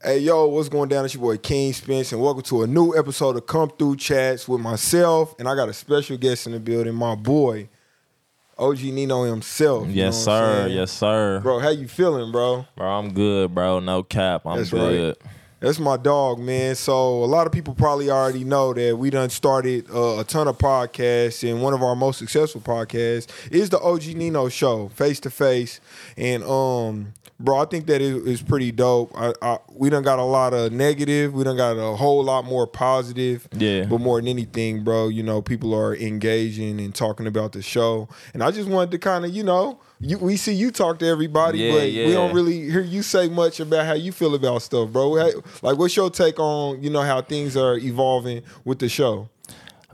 Hey yo, what's going down? It's your boy King Spence, and welcome to a new episode of Come Through Chats with myself. And I got a special guest in the building, my boy, OG Nino himself. Yes, sir. Yes, sir. Bro. How you feeling, bro? Bro, I'm good, bro. No cap. I'm That's right. good. That's my dog, man. So a lot of people probably already know that we done started uh, a ton of podcasts, and one of our most successful podcasts is the OG Nino Show, face to face. And um, bro, I think that it is pretty dope. I, I, we done got a lot of negative. We done got a whole lot more positive. Yeah. But more than anything, bro, you know, people are engaging and talking about the show, and I just wanted to kind of, you know. You, we see you talk to everybody, Yeah, but we don't really hear you say much about how you feel about stuff, bro. Like, what's your take on you know how things are evolving with the show?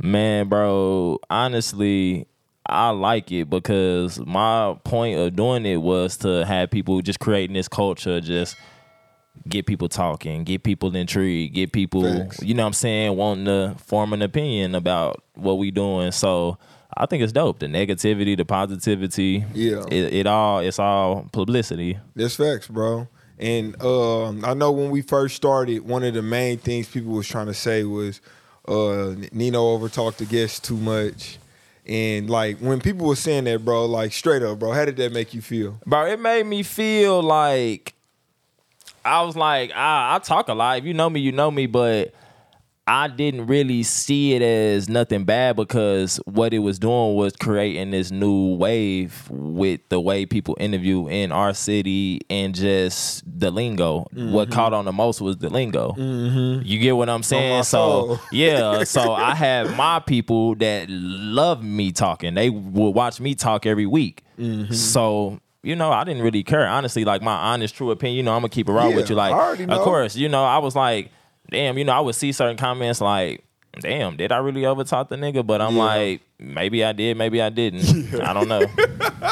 Man, bro, honestly, I like it because my point of doing it was to have people just creating this culture, just get people talking, get people intrigued, get people, Facts. you know what I'm saying, wanting to form an opinion about what we doing. So I think it's dope. The negativity, the positivity. Yeah. It, it all it's all publicity. That's facts, bro. And um, I know when we first started, one of the main things people was trying to say was uh, Nino overtalked the guests too much. And like when people were saying that, bro, like straight up, bro, how did that make you feel? Bro, it made me feel like I was like, I, I talk a lot. If you know me, you know me, but I didn't really see it as nothing bad because what it was doing was creating this new wave with the way people interview in our city and just the lingo. What caught on the most was the lingo. You get what I'm saying? so soul. yeah, so I have my people that love me talking. They will watch me talk every week. Mm-hmm. So you know, I didn't really care. Honestly, like my honest, true opinion. You know, I'm gonna keep it real Yeah, with you. Like, I already know. of course, you know, I was like, damn. You know, I would see certain comments like. Damn, did I really overtalk the nigga? But I'm Yeah. like, maybe I did, maybe I didn't. I don't know.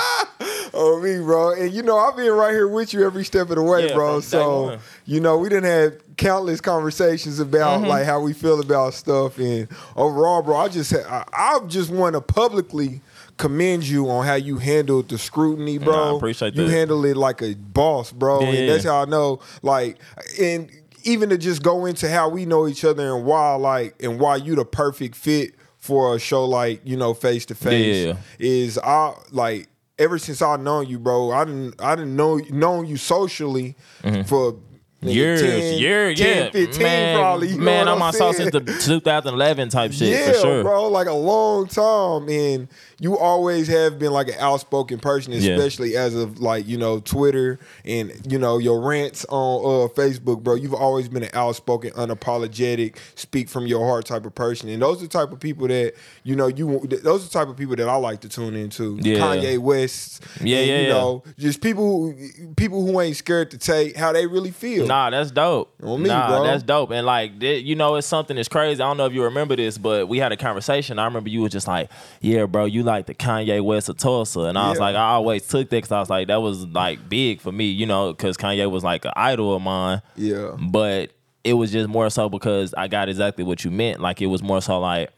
Oh, me, bro. And you know, I've been right here with you every step of the way, Yeah, bro. So, one. you know, we didn't have countless conversations about Mm-hmm. like how we feel about stuff. And overall, bro, I just I, I just want to publicly commend you on how you handled the scrutiny, bro. Nah, I appreciate you that. You handled it like a boss, bro. Yeah, and yeah, that's yeah. how I know, like, and even to just go into how we know each other and why, like, and why you the perfect fit for a show like you know face to face is I like ever since I known you, bro. I didn't I didn't know known you socially for Mm-hmm. Years, 10, year, 10, yeah, 15 man, probably. You know man, I'm on sauce since the 2011 type shit yeah, for sure. bro, like a long time, and you always have been like an outspoken person, Yeah. especially as of like you know Twitter and you know your rants on uh, Facebook, bro. You've always been an outspoken, unapologetic, speak from your heart type of person, and those are the type of people that you know you. Those are the type of people that I like to tune into. Yeah. Kanye West, Yeah, and, yeah, you yeah. know, just people who people who ain't scared to take how they really feel. Nah, that's dope. On me, nah, bro. that's dope. And like, th- you know, it's something that's crazy. I don't know if you remember this, but we had a conversation. I remember you was just like, "Yeah, bro, you like the Kanye West of Tulsa," and I was Yeah. like, I always took that because I was like, that was like big for me, you know, because Kanye was like an idol of mine. Yeah. But it was just more so because I got exactly what you meant. Like it was more so like.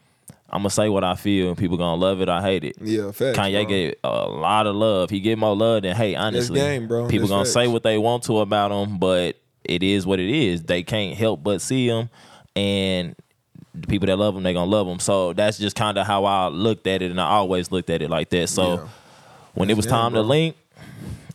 I'm gonna say what I feel, and people gonna love it or hate it. Yeah, facts, Kanye bro. gave a lot of love. He get more love than hate. Honestly, game, bro. People That's gonna facts. say what they want to about him, but it is what it is. They can't help but see him, and the people that love him, they gonna love him. So that's just kind of how I looked at it, and I always looked at it like that. So Yeah. when it was time bro. to link,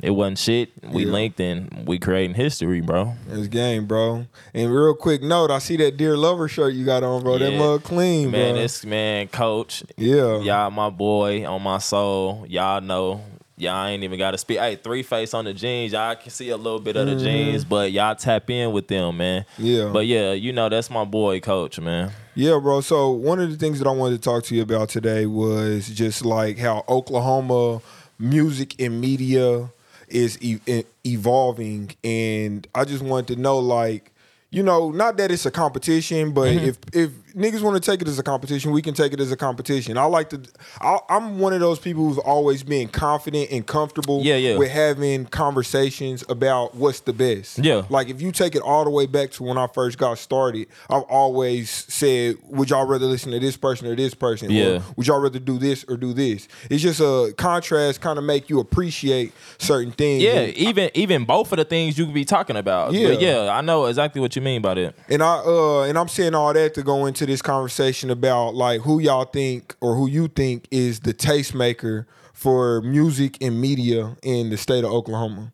it wasn't shit. We Yeah. linked and we creating history, bro. It's game, bro. And real quick note, I see that Dear Lover shirt you got on, bro. That mug clean, Man, bro. this man, coach, yeah. Y'all, my boy, on my soul. Y'all know. Y'all ain't even got to speak. Hey, three face on the jeans. Y'all can see a little bit of the mm-hmm. jeans, but y'all tap in with them, man. Yeah. But yeah, you know that's my boy, Coach, man. Yeah, bro. So one of the things that I wanted to talk to you about today was just like how Oklahoma music and media is e- evolving, and I just wanted to know, like, you know, not that it's a competition, but Mm-hmm. if if niggas want to take it as a competition, we can take it as a competition. I like to. I, I'm one of those people who's always been confident and comfortable Yeah, yeah. with having conversations about what's the best. Yeah. Like if you take it all the way back to when I first got started, I've always said, "Would y'all rather listen to this person or this person? Yeah. Or would y'all rather do this or do this?" It's just a contrast, kind of make you appreciate certain things. Yeah, even even both of the things you could be talking about. Yeah. But yeah, I know exactly what you mean by that. And I uh and I'm saying all that to go into this conversation about like who y'all think or who you think is the tastemaker for music and media in the state of Oklahoma.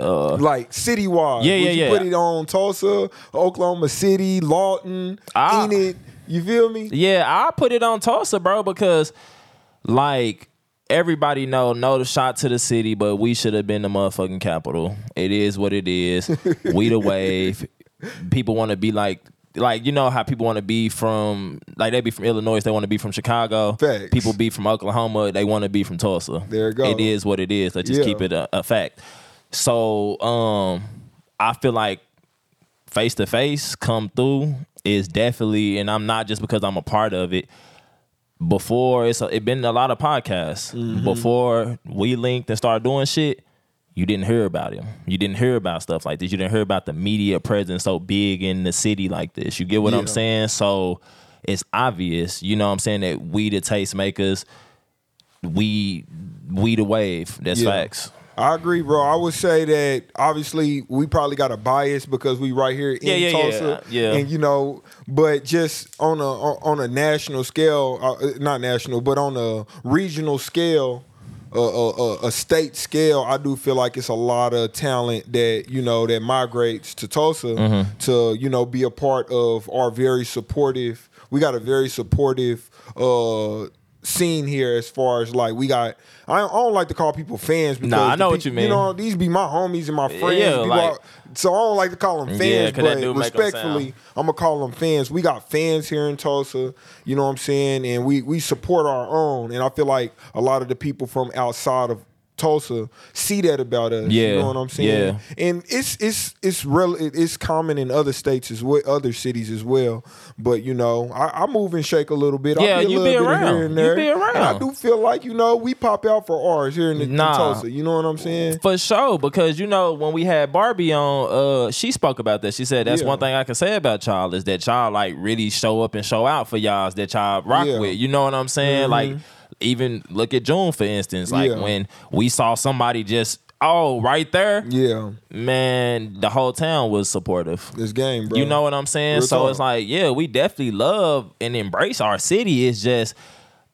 Uh, Like citywide. Yeah, Would yeah, you yeah. Put it on Tulsa, Oklahoma City, Lawton, Ah. Enid. You feel me? yeah, I put it on Tulsa, bro, because like everybody know know the shot to the city, but we should have been the motherfucking capital. It is what it is. we the wave. People want to be like like you know how people want to be from like they be from Illinois, they want to be from Chicago. Facts. People be from Oklahoma, they want to be from Tulsa. There it go. It is what it is. Let's just Yeah. keep it a, a fact. So um I feel like face to face come through is definitely, and I'm not just because I'm a part of it. Before it's it been a lot of podcasts. Mm-hmm. Before we linked and started doing shit, you didn't hear about him. You didn't hear about stuff like this. You didn't hear about the media presence so big in the city like this. You get what I'm saying? So it's obvious, you know what I'm saying, that we the tastemakers, we we the wave. That's Yeah. facts. I agree, bro. I would say that obviously we probably got a bias because we right here in Yeah, yeah, yeah. Tulsa, Yeah. and you know, but just on a on on a national scale, uh, not national, but on a regional scale. A, a, a- a state scale, I do feel like it's a lot of talent that you know that migrates to Tulsa Mm-hmm. to you know be a part of our very supportive. We got a very supportive uh scene here as far as like we got. I don't, I don't like to call people fans because Nah, I know pe- what you mean. You know, these be my homies and my friends. Yeah, like- so I don't like to call them fans, Yeah, fans, 'cause that but do make 'em respectfully, I'm gonna call them fans. We got fans here in Tulsa. You know what I'm saying, and we we support our own. And I feel like a lot of the people from outside of Tulsa see that about us. you know what I'm saying. yeah. And it's it's it's real. It's common in other states as well, other cities as well. But you know, I, I move and shake a little bit. Yeah, I be a you be around. here and You there. be And I do feel like you know we pop out for ours here in, the, in Tulsa. You know what I'm saying? For sure, because you know when we had Barbie on, uh, she spoke about that. She said that's Yeah. one thing I can say about y'all is that y'all like really show up and show out for y'all that y'all rock Yeah. with. You know what I'm saying? Like even look at June for instance. Like Yeah. when we saw somebody just oh right there, Yeah, man, the whole town was supportive. this game, bro. You know what I'm saying? Real so talk. it's like, yeah, we definitely love and embrace our city. It's just,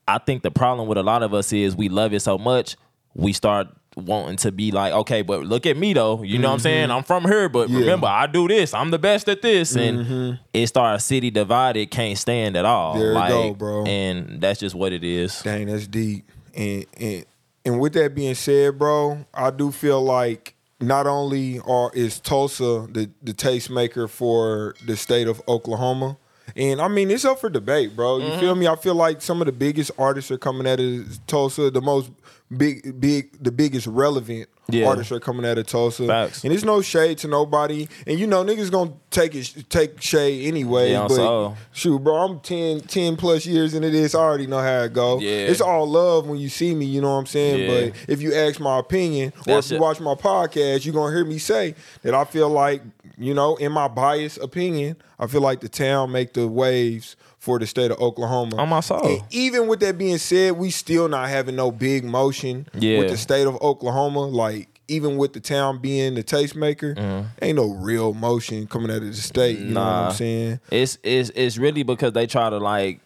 I think the problem with a lot of us is we love it so much, we start wanting to be like, okay, but look at me though. You know what I'm saying? I'm from here, but Mm-hmm. Yeah. remember, I do this. I'm the best at this, and it starts city divided, can't stand at all. Mm-hmm. There it like, go, bro. And that's just what it is. Dang, that's deep. And and and with that being said, bro, I do feel like not only are is Tulsa the the tastemaker for the state of Oklahoma. And I mean, it's up for debate, bro. You Mm-hmm. feel me? I feel like some of the biggest artists are coming out of Tulsa. The most big, big, the biggest relevant Yeah. artists are coming out of Tulsa. Facts. And it's no shade to nobody. And you know, niggas gonna take it, take shade anyway. Yeah, but so- shoot, bro, I'm 10, 10 plus years into this. I already know how it go. Yeah. It's all love when you see me, you know what I'm saying? Yeah. But if you ask my opinion or That's if you it. watch my podcast, you're gonna hear me say that I feel like, you know, in my biased opinion, I feel like the town make the waves for the state of Oklahoma. On my soul. And even with that being said, we still not having no big motion Yeah. with the state of Oklahoma. Like even with the town being the tastemaker, ain't no real motion coming out of the state. You know what Mm-hmm. Nah. I'm saying? It's it's it's really because they try to like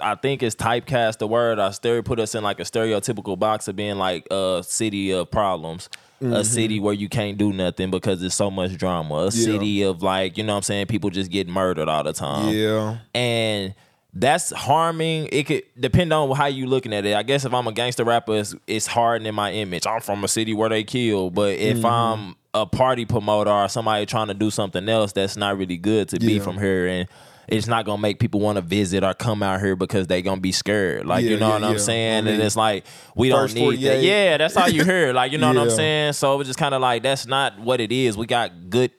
I think it's typecast the word I stereo put us in like a stereotypical box of being like a city of problems. Mm-hmm. A city where you can't do nothing because there's so much drama. A city of like, you know what I'm saying, people just get murdered all the time. yeah. And that's harming. It could depend on how you looking at it. I guess if I'm a gangster rapper, it's, it's hardening my image. I'm from a city where they kill. But if Mm-hmm. I'm a party promoter or somebody trying to do something else, that's not really good to be from here. And it's not gonna make people want to visit or come out here because they gonna be scared. Like Yeah, you know yeah, what I'm yeah. saying? I and it's like we don't need that. Yeah, that's all you hear. Like you know what I'm saying? So it was just kind of like that's not what it is. We got good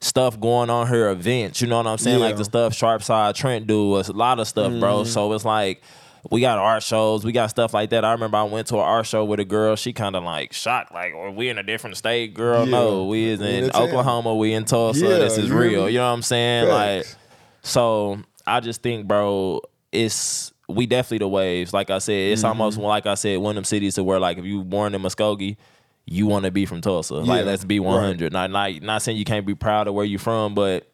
stuff going on her events. You know what I'm saying? Like the stuff Sharpside Trent do, a lot of stuff, bro. Mm-hmm. So it's like we got art shows, we got stuff like that. I remember I went to an art show with a girl. She kind of like shocked, like, "Are we in a different state, girl?" Yeah. No, we is in in the town. Oklahoma. We in Tulsa. Yeah, this is real. You know what I'm saying? Like, Facts. So I just think, bro, it's we definitely the waves. Like I said, it's Mm-hmm. almost like I said, one of them cities to where like if you born in Muskogee, you want to be from Tulsa. Yeah, Like let's be 100. Not, not not saying you can't be proud of where you're from, but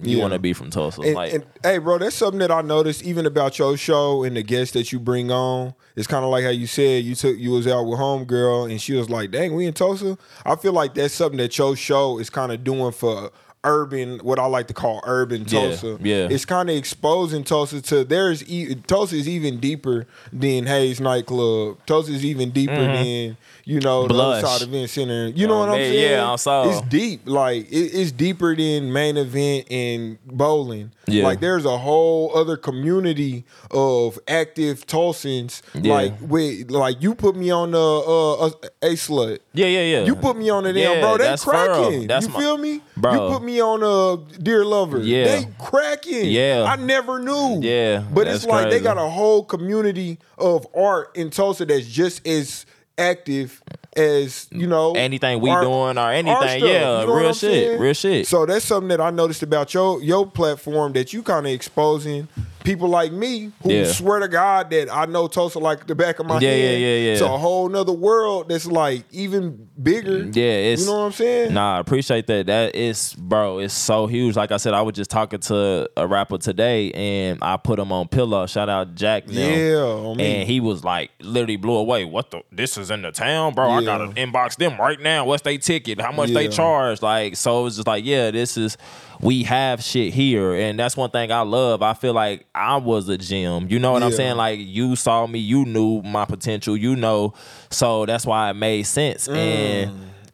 you Yeah. want to be from Tulsa. And, like and, hey, bro, that's something that I noticed even about your show and the guests that you bring on. It's kind of like how you said you took you was out with homegirl and she was like, "Dang, we in Tulsa." I feel like that's something that your show is kind of doing for urban, what I like to call urban Yeah, Tulsa. yeah. it's kind of exposing Tulsa to there's e- Tulsa is even deeper than Hayes nightclub. Tulsa is even deeper than you know the other Mm-hmm. Side event center. You know Oh, what I'm saying? yeah, I saw. It's deep. Like it, it's deeper than main event and bowling. Yeah. Like there's a whole other community of active Tulsans. Yeah. Like with like you put me on the uh, uh, a slut. yeah, yeah, yeah. You put me on the damn Yeah, bro. They that's cracking. That's you my- feel me? Bro. You put me on a Dear Lover. Yeah. They cracking. Yeah. I never knew. Yeah, But it's like they got a whole community of art in Tulsa that's just as active as, you know, anything we doing or anything, stuff, yeah, you know real shit, saying? real shit. So that's something that I noticed about your your platform that you kind of exposing people like me who Yeah. swear to God that I know Tulsa like the back of my Yeah, hand. yeah, yeah, yeah. It's a whole nother world that's like even bigger. Yeah, it's you know what I'm saying? Nah, I appreciate that. That is, bro, it's so huge. Like I said, I was just talking to a rapper today, and I put him on pillow. Shout out Jack. them. Yeah, on me. and he was like, literally blew away. What the? This is in the town, bro. I gotta inbox them right now. What's they ticket? How much they Yeah. charge? Like, so it's just like, yeah, this is. We have shit here, and that's one thing I love. I feel like I was a gem. You know what I'm saying? Like you saw me, you knew my potential. You know, so that's why it made sense. And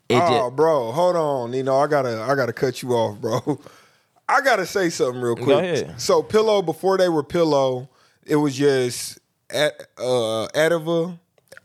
it oh, just, bro, hold on. You know, I gotta I gotta cut you off, bro. I gotta say something real quick. So Pillow, before they were Pillow, it was just at uh.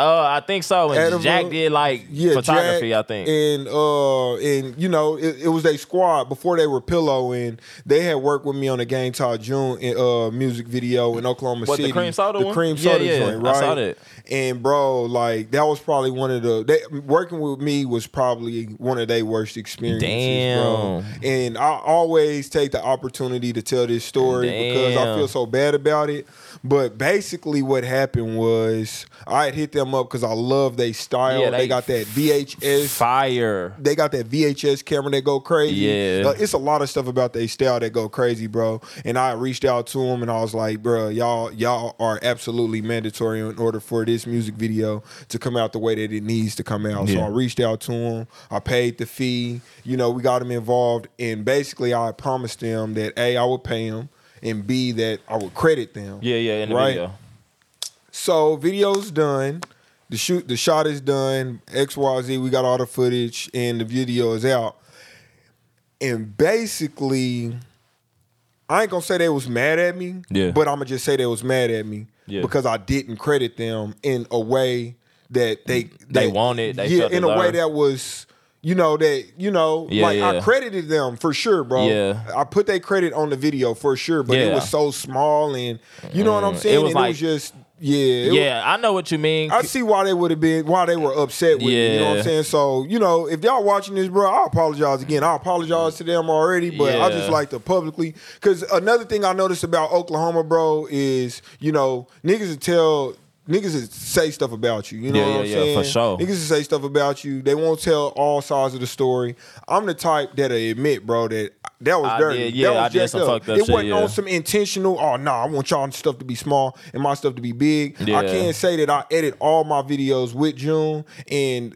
Uh, I think so. And Edible- Jack did like Yeah, photography. Jack I think. and uh, and you know, it, it was a squad before they were Pillow, and they had worked with me on the Game Talk June uh music video in Oklahoma What, the City. cream soda the one? cream soda yeah, joint, I right? saw that. And bro, like that was probably one of the they, working with me was probably one of their worst experiences, bro. Damn. And I always take the opportunity to tell this story because I feel so bad about it. But basically, what happened was I had hit them up because I love their style. Yeah, they, they got that VHS Fire. they got that VHS camera that go crazy. Yeah. It's a lot of stuff about their style that go crazy, bro. And I reached out to them and I was like, bro, y'all y'all are absolutely mandatory in order for this music video to come out the way that it needs to come out. So I reached out to them. I paid the fee. You know, we got them involved, and basically I promised them that a I would pay them. And B that I would credit them. Yeah, yeah, in the Right. video. So video's done. The shoot the shot is done. XYZ, we got all the footage and the video is out. And basically, I ain't gonna say they was mad at me. Yeah. But I'm gonna just say they was mad at me. Yeah. Because I didn't credit them in a way that they They that- wanted, they yeah, in a way that was you know that you know Yeah, like I credited them for sure, bro. Yeah. I put their credit on the video for sure, but it was so small and you know what I'm Mm, it saying. was and like- it was just yeah, it was- Yeah, I know what you mean. I see why they would have been why they were upset with me. You know what I'm saying? So, you know, if y'all watching this, bro, I apologize again. I apologize to them already, but I just like to publicly because another thing I noticed about Oklahoma, bro, is you know niggas tell. Niggas say stuff about you, you know Yeah, what yeah, I'm yeah, saying? for sure. Niggas say stuff about you. They won't tell all sides of the story. I'm the type that'll admit, bro, that that was I dirty. did- yeah, that was I did some up. fucked up It shit, wasn't yeah. on some intentional. Oh no, I want y'all stuff to be small and my stuff to be big. I can't say that I edit all my videos with June and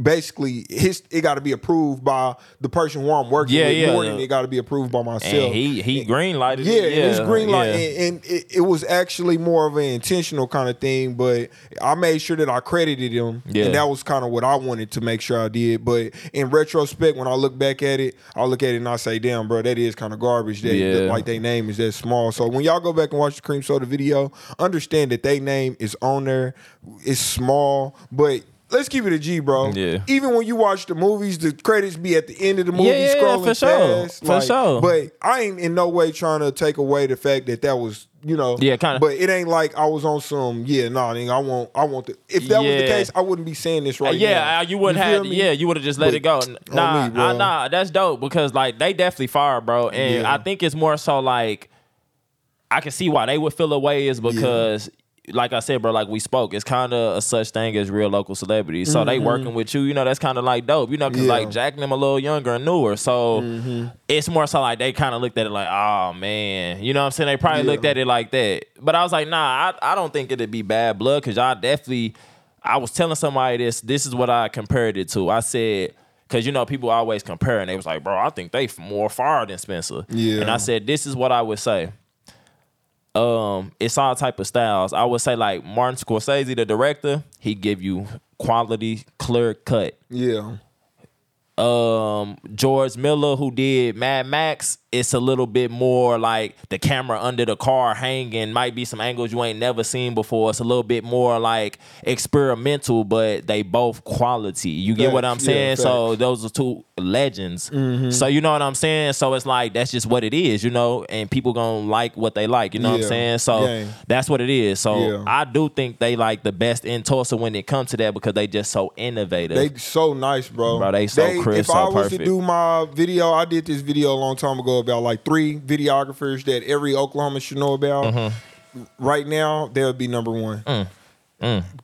basically his it got to be approved by the person who I'm working Yeah, with yeah, more yeah. than it got to be approved by myself. and he he green lighted. yeah, it. and it's green light, yeah. and, and it, it was actually more of an intentional kind of thing. But I made sure that I credited him, Yeah. and that was kind of what I wanted to make sure I did. But in retrospect, when I look back at it, I look at it and I say, "Damn, bro, that is kind of garbage." That Yeah. like their name is that small. So when y'all go back and watch the cream soda video, understand that their name is on there. It's small, but let's keep it a G, bro. Yeah. Even when you watch the movies, the credits be at the end of the movie Yeah, yeah, yeah, scrolling for sure. For sure. But I ain't in no way trying to take away the fact that that was, you know. Yeah, kinda. But it ain't like I was on some. Yeah, nah, nigga, I want, I want the. If that was the case, I wouldn't be saying this right yeah, now. uh, you wouldn't feel have. me? Yeah, you would have just let But it go. Nah, me, bro. I, nah, that's dope because like they definitely fire, bro. And Yeah. I think it's more so like I can see why they would feel away is because. Like I said, bro, like we spoke, it's kind of a such thing as real local celebrities. So they working with you, you know, that's kind of like dope, you know, because Mm-hmm. Yeah. Mm-hmm. like Jack and them a little younger and newer. So it's more so like they kind of looked at it like, oh man, you know what I'm saying? They probably Yeah. looked at it like that. But I was like, nah, I, I don't think it'd be bad blood because y'all definitely. I was telling somebody this. This is what I compared it to. I said. Cause you know people always compare and they was like, bro, I think they more far than Spencer. Yeah. And I said, this is what I would say. Um, it's all type of styles. I would say like Martin Scorsese, the director, he give you quality, clear cut Yeah. um George Miller who did Mad Max, it's a little bit more like the camera under the car hanging, might be some angles you ain't never seen before. It's a little bit more like experimental, but they both quality. You get what I'm yeah, saying? so those are two legends. Mm-hmm. So you know what I'm saying? So it's like that's just what it is, you know, and people gonna like what they like, you know what I'm saying? So Gang. that's what it is. So Yeah. I do think they like the best in Tulsa when it comes to that because they just so innovative. They so nice, bro. Bro, they so crisp, If so I was perfect. to do my video, I did this video a long time ago about like three videographers that every Oklahoma should know about. Mm-hmm. Right now, they would be number one.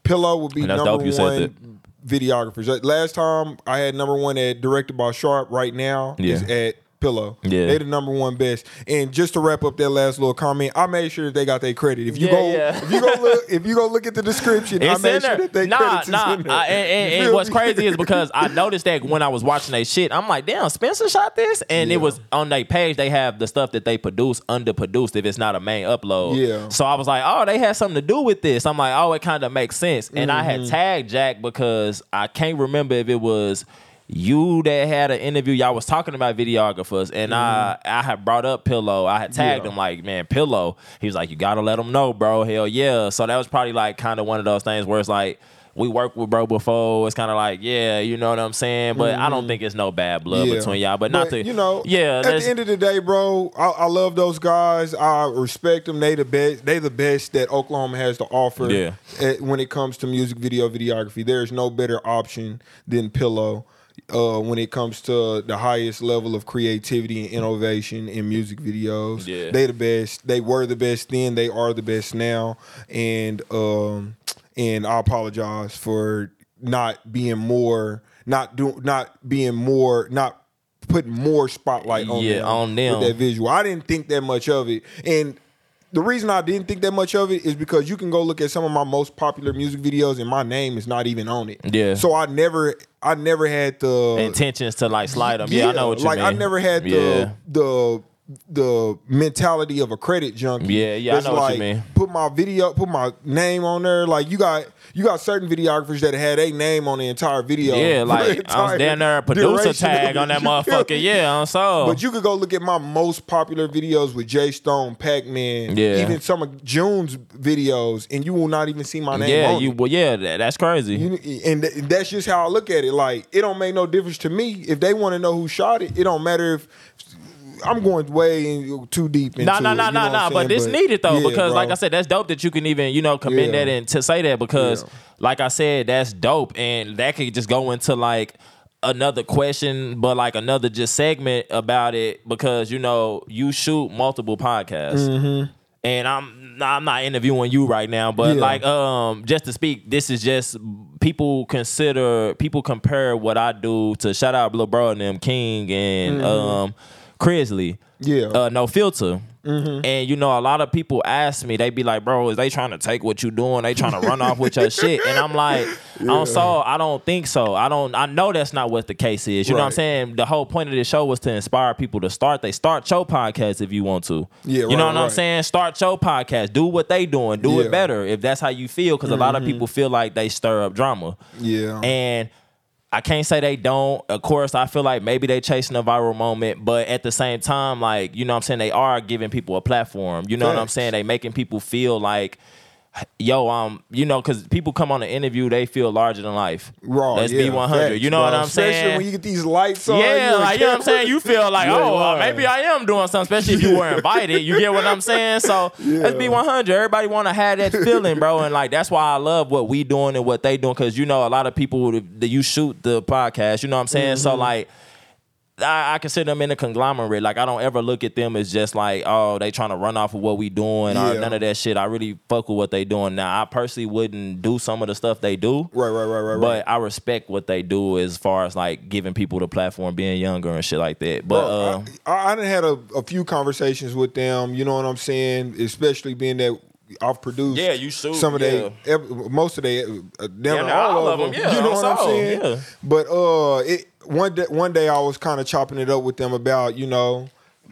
Pillow would be Mm, number one videographers. Last time I had number one at directed by Sharp. Right now is at Pillow. Yeah. they the number one best. And just to wrap up that last little comment, I made sure that they got their credit. If you Yeah, go, yeah. if you go look, if you go look at the description, I It's made in sure there. that they Nah, nah. in there. I- and, and- and what's crazy is because I noticed that when I was watching that shit, I'm like, damn, Spencer shot this, and Yeah. it was on their page. They have the stuff that they produce underproduced if it's not a main upload. Yeah. So I was like, oh, they had something to do with this. I'm like, oh, it kind of makes sense. And I Mm-hmm. had tagged Jack because I can't remember if it was. You that had an interview, y'all was talking about videographers, and I I had brought up Pillow. I had tagged Mm-hmm. Yeah. him like, man, Pillow. He was like, you gotta let him know, bro. Hell yeah. So that was probably like kind of one of those things where it's like we worked with bro before. It's kind of like, yeah, you know what I'm saying. But I don't think it's no bad blood Mm-hmm. Yeah. between y'all. But, not to you know, yeah. At the end of the day, bro, I, I love those guys. I respect them. They the best. They the best that Oklahoma has to offer. Yeah. at- when it comes to music video videography, there is no better option than Pillow. Uh, when it comes to the highest level of creativity and innovation in music videos, Yeah. they the best. They were the best then. They are the best now. And um, and I apologize for not being more, not do, not being more, not putting more spotlight on Yeah, them on them. with that visual. I didn't think that much of it, and the reason I didn't think that much of it is because you can go look at some of my most popular music videos, and my name is not even on it. Yeah. So I never, I never had the intentions to like slide them. Yeah, I know what you like mean. I never had the Yeah. the the mentality of a credit junkie. Yeah, yeah, I know what you mean. Put my video, put my name on there. Like you got you got certain videographers that had a name on the entire video. Yeah, like I was down there a producer tag on that motherfucker. Yeah, I'm so. But you could go look at my most popular videos with Jay Stone, Pac Man, Yeah. even some of June's videos, and you will not even see my name. yeah, you it. well, yeah, that, that's crazy. You- and th- that's just how I look at it. Like it don't make no difference to me if they want to know who shot it. It don't matter if I'm going way in- too deep No, no, no, no, no. But it's needed though yeah, because, like. I said, that's dope that you can even you know commend Yeah. that and to say that because, Yeah. like I said, that's dope and that could just go into like another question, but like another just segment about it because you know you shoot multiple podcasts. Mm-hmm. And I'm I'm not interviewing you right now, but like um just to speak, this is just people consider people compare what I do to shout out Lil Bro and them King and um Crisley. Mm-hmm. Yeah. Mm-hmm. Uh no filter. And you know, a lot of people ask me, they be like, bro, is they trying to take what you doing? They trying to run off with your shit. And I'm like, I'm so I don't think so. I don't I know that's not what the case is. You know what I'm saying? The whole point of this show was to inspire people to start. They start your podcast if you want to. Yeah, You know right, what I'm saying? Start your podcast. Do what they doing. Do Yeah. Mm-hmm. it better if that's how you feel. Because a lot of people feel like they stir up drama. Yeah. And I can't say they don't. Of course, I feel like maybe they chasing a viral moment, but at the same time, like, you know what I'm saying, they are giving people a platform. You know what I'm saying? They making people feel like yo, um, you know, because people come on an interview, they feel larger than life. Raw, Let's yeah, be 100. facts, you know bro. what I'm Especially saying? when you get these lights on. yeah, like you know what I'm saying. You feel like, oh, uh, maybe I am doing something, especially if you were invited. You get what I'm saying? So let's be 100. Everybody want to have that feeling, bro, and like that's why I love what we doing and what they doing because you know a lot of people that you shoot the podcast. You know what I'm saying? So Mm-hmm. like. I, I consider them in a conglomerate. Like I don't ever look at them as just like, oh, they trying to run off of what we doing or none of that shit. I really fuck with what they doing. Now I personally wouldn't do some of the stuff they do. Right, right, right, right, right. But I respect what they do as far as like giving people the platform, being younger and shit like that. But Bro, uh, I, I done had a, a few conversations with them. You know what I'm saying? Especially being that I've produced. Yeah, you shoot, some of yeah. they, most of they, uh, damn Yeah, all all, of them, them. yeah, you know on what I'm saying? yeah. But uh, it one day, one day I was kind of chopping it up with them about you know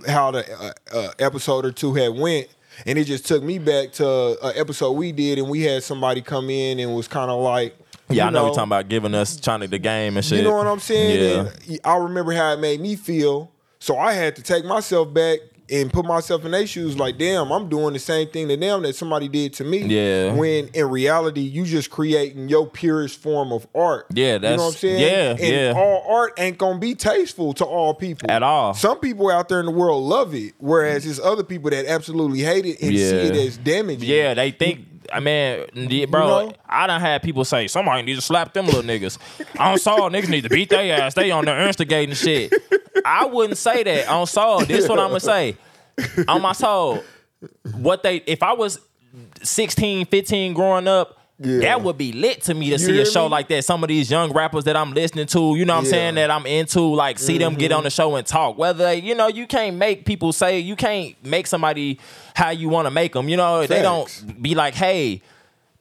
how the uh, uh, episode or two had went. And it just took me back to an episode we did, and we had somebody come in and was kind of like, yeah, you I know, you're talking about giving us trying to the game and shit. you know what I'm saying? Yeah. And I remember how it made me feel. So I had to take myself back and put myself in their shoes like, damn, I'm doing the same thing to them that somebody did to me. Yeah. When in reality, you just creating your purest form of art. Yeah, you know that's- what I'm saying? yeah, and yeah. all art ain't gonna be tasteful to all people. At all. Some people out there in the world love it, whereas there's other people that absolutely hate it and see it as damaging. Yeah, they think. I mean, yeah, bro, know? I done had people say somebody need to slap them little niggas. On Saul, niggas need to beat their ass. They on there instigating shit. I wouldn't say that on soul. This is what I'm gonna say. On my soul, what they if I was 16, 15 growing up, Yeah. that would be lit to me to see a show me? like that. Some of these young rappers that I'm listening to, you know what I'm Yeah. saying, that I'm into, like see them get on the show and talk. Whether they, you know, you can't make people say you can't make somebody how you want to make them. You know, they don't be like, hey.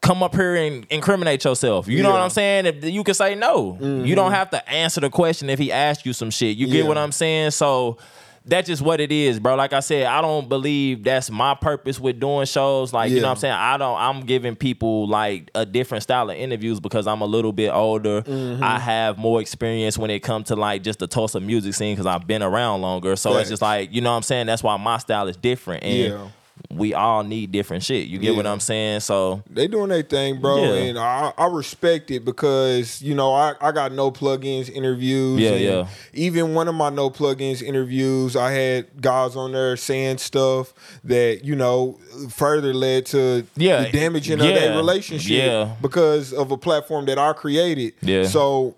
Come up here and incriminate yourself. You know what I'm saying? If you can say no, you don't have to answer the question if he asks you some shit. You get Yeah. what I'm saying? So that's just what it is, bro. Like I said, I don't believe that's my purpose with doing shows. Like, you know what I'm saying? I don't I'm giving people like a different style of interviews because I'm a little bit older. Mm-hmm. I have more experience when it comes to like just the Tulsa music scene because I've been around longer. So Facts. it's just like, you know what I'm saying? That's why my style is different. And Yeah. We all need different shit. You get what I'm saying? So They doing their thing, bro, Yeah. and I, I respect it because you know I, I got no plugins interviews. Yeah, yeah. Even one of my no plugins interviews, I had guys on there saying stuff that you know further led to Yeah, the damaging of that relationship yeah. because of a platform that I created. Yeah. So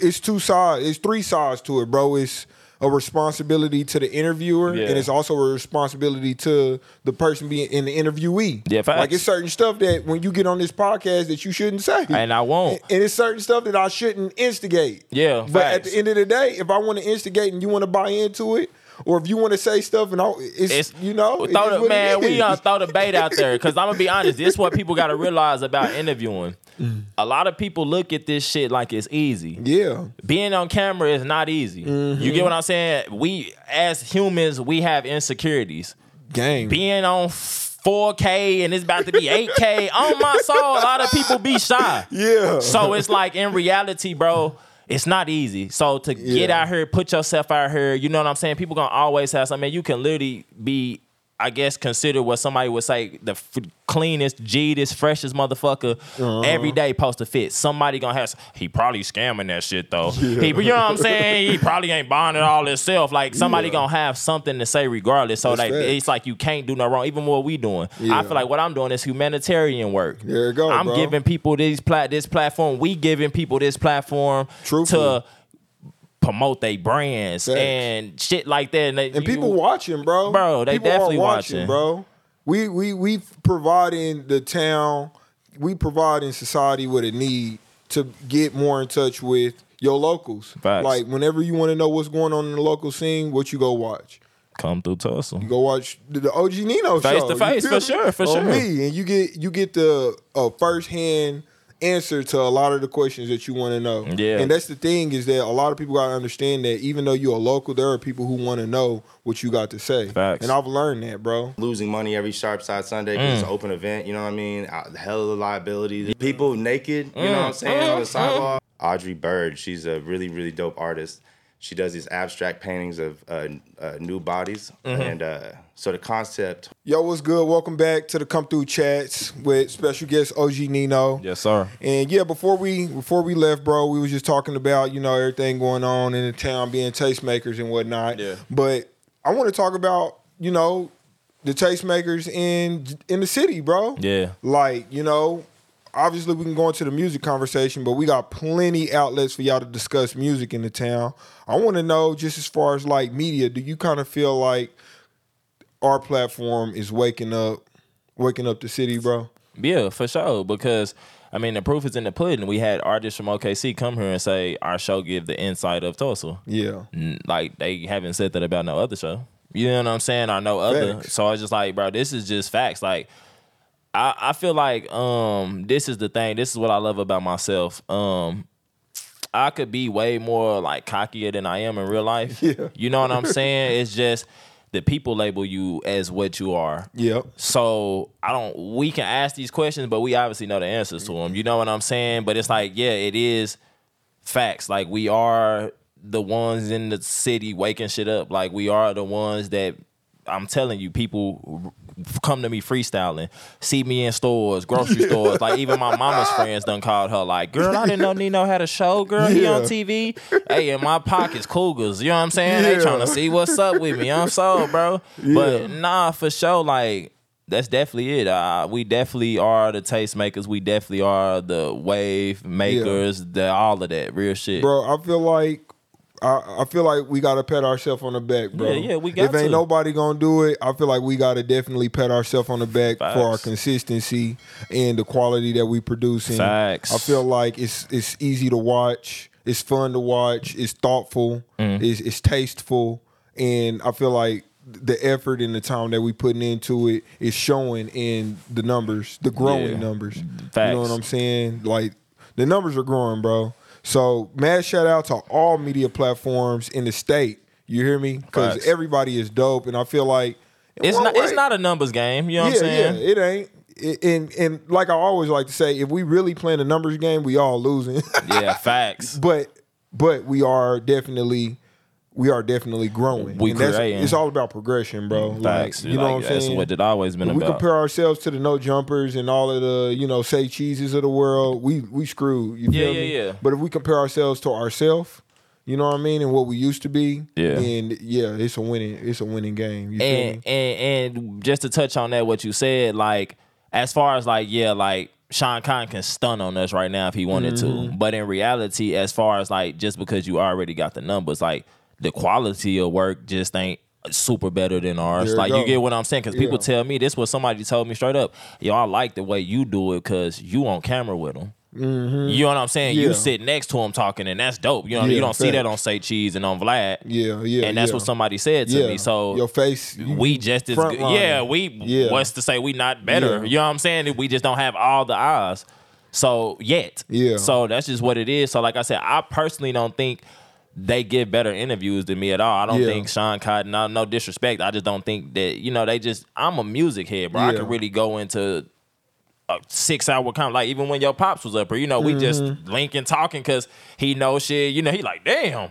it's two sides. It's three sides to it, bro. It's a responsibility to the interviewer, Yeah. and it's also a responsibility to the person being in the interviewee. Yeah, facts. like it's certain stuff that when you get on this podcast that you shouldn't say, and I won't. and it's certain stuff that I shouldn't instigate. Yeah, but at the end of the day, if I want to instigate and you want to buy into it, or if you want to say stuff and I, it's, It's you know, throw the, man, we gonna throw the bait out there because I'm gonna be honest. This is what people got to realize about interviewing. A lot of people look at this shit like it's easy. yeah, Being on camera is not easy. You get what I'm saying? We as humans, we have insecurities. gang. Being on 4K and it's about to be 8K on my soul, a lot of people be shy. yeah, So it's like in reality, bro, it's not easy. So to get out here, put yourself out here, you know what I'm saying? People gonna always have something. You can literally be, I guess, considered what somebody would say the f- cleanest, G'dest, freshest motherfucker Uh-huh. every day post a fit. Somebody gonna have. He probably scamming that shit though. He, you know what I'm saying? He probably ain't buying it all himself. Like somebody Yeah. gonna have something to say regardless. So That's like it's like you can't do no wrong. Even what we doing, Yeah. I feel like what I'm doing is humanitarian work. There you go, I'm bro. giving people this plat this platform. We giving people this platform Truthfully. to promote their brands Facts. and shit like that. And, they- and you- people watching, bro. Bro, they people definitely watching. bro. We we we providing the town, we providing society with a need to get more in touch with your locals. Facts. Like whenever you want to know what's going on in the local scene, what you go watch. come through Tulsa. You go watch the, OG Nino Face show. to face, for sure, for sure. me, and you get you get the uh, first hand answer to a lot of the questions that you want to know. Yeah. and that's the thing is that a lot of people got to understand that even though you're a local, there are people who want to know what you got to say. Facts. And I've learned that, bro. losing money every Sharp Side Sunday Mm. because it's an open event. You know what I mean? Uh, The hell of the liability. People naked. You know Mm. what I'm saying on the sidewalk. Audrey Bird, she's a really really dope artist. she does these abstract paintings of uh, uh, new bodies, Mm-hmm. and uh, so the concept Yo, what's good? Welcome back to the Come Through Chats with special guest OG Nino. Yes, sir. And yeah, before we before we left, bro, we was just talking about you know everything going on in the town, being tastemakers and whatnot. Yeah. But I want to talk about you know the tastemakers in in the city, bro. Yeah. Like you know, obviously we can go into the music conversation, but we got plenty outlets for y'all to discuss music in the town. I want to know just as far as like media, do you kind of feel like our platform is waking up, waking up the city, bro? Yeah, for sure. Because I mean, the proof is in the pudding. We had artists from OKC come here and say our show give the insight of Tulsa. Yeah. Like they haven't said that about no other show. You know what I'm saying? Or no other. Facts. So I was just like, bro, this is just facts. Like I, I feel like um this is the thing. This is what I love about myself. Um I could be way more like cockier than I am in real life. Yeah. You know what I'm saying? It's just the people label you as what you are. Yep. So I don't. We can ask these questions, but we obviously know the answers to them. You know what I'm saying? But it's like, yeah, it is facts. Like we are the ones in the city waking shit up. Like we are the ones that I'm telling you, people come to me freestyling, see me in stores, grocery stores. Like even my mama's friends done called her like, "Girl, I didn't know Nino had a show. Girl, he on TV. Hey, in my pockets, cougars. You know what I'm saying? They trying to see what's up with me. I'm so, bro. Yeah. But nah, for sure, like that's definitely it. Uh, we definitely are the tastemakers. We definitely are the wave makers. The all of that real shit. Bro, I feel like I, I feel like we gotta pat ourselves on the back, bro. Yeah, yeah, we got If ain't to. nobody gonna do it, I feel like we gotta definitely pat ourselves on the back for our consistency and the quality that we produce. And Facts. I feel like it's it's easy to watch, it's fun to watch, it's thoughtful, Mm. it's, it's tasteful, and I feel like the effort and the time that we putting into it is showing in the numbers, the growing Yeah. numbers. You know what I'm saying? Like the numbers are growing, bro. So mad shout out to all media platforms in the state. You hear me? Because everybody is dope, and I feel like it's not. It's not a numbers game. You know what yeah, I'm saying? yeah, it ain't. It- and and like I always like to say, if we really playing a numbers game, we all losing. Yeah, facts. but but we are definitely we are definitely growing. We And that's- creating. It's all about progression, bro. Like, Facts. you know Like, what I'm that's saying? what it always been When we compare ourselves to the no jumpers and all of the you know say cheeses of the world, we we screwed. You Yeah, feel yeah, me? yeah. But if we compare ourselves to ourselves, you know what I mean, and what we used to be, Yeah. and yeah, it's a winning it's a winning game. You feel and, me? and and just to touch on that, what you said, like as far as like yeah, like Sean Khan can stun on us right now if he wanted Mm-hmm. to, but in reality, as far as like just because you already got the numbers, like the quality of work just ain't super better than ours. There like go. you get what I'm saying? Because people Yeah. tell me this was somebody told me straight up, yo, I like the way you do it because you on camera with them. You know what I'm saying? Mm-hmm. Yeah. You sit next to him talking, and that's dope. You know, Yeah, you don't see that on Say Cheese and on Vlad. Yeah, yeah, and that's what somebody said to me. So your face, you- we just as good. Yeah, we Yeah. what's to say we not better. You know what I'm saying? We just don't have all the eyes. So yet. Yeah. So that's just what it is. So like I said, I personally don't think they give better interviews than me at all. I don't Yeah. think Sean Cotton, no, no disrespect. I just don't think that, you know, they just I'm a music head, bro. I Yeah. could really go into a six hour con like even when your pops was up or you know, we just Mm-hmm. linking talking because he knows shit. You know, he like, damn.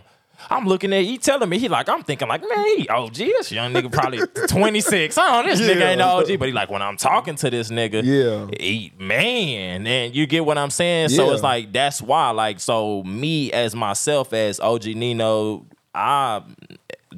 I'm looking at he telling me he like I'm thinking like man he OG this young nigga probably 26 I don't this nigga ain't no OG but he like when I'm talking to this nigga Yeah. he, man and you get what I'm saying so it's like that's why like so me as myself as OG Nino I'm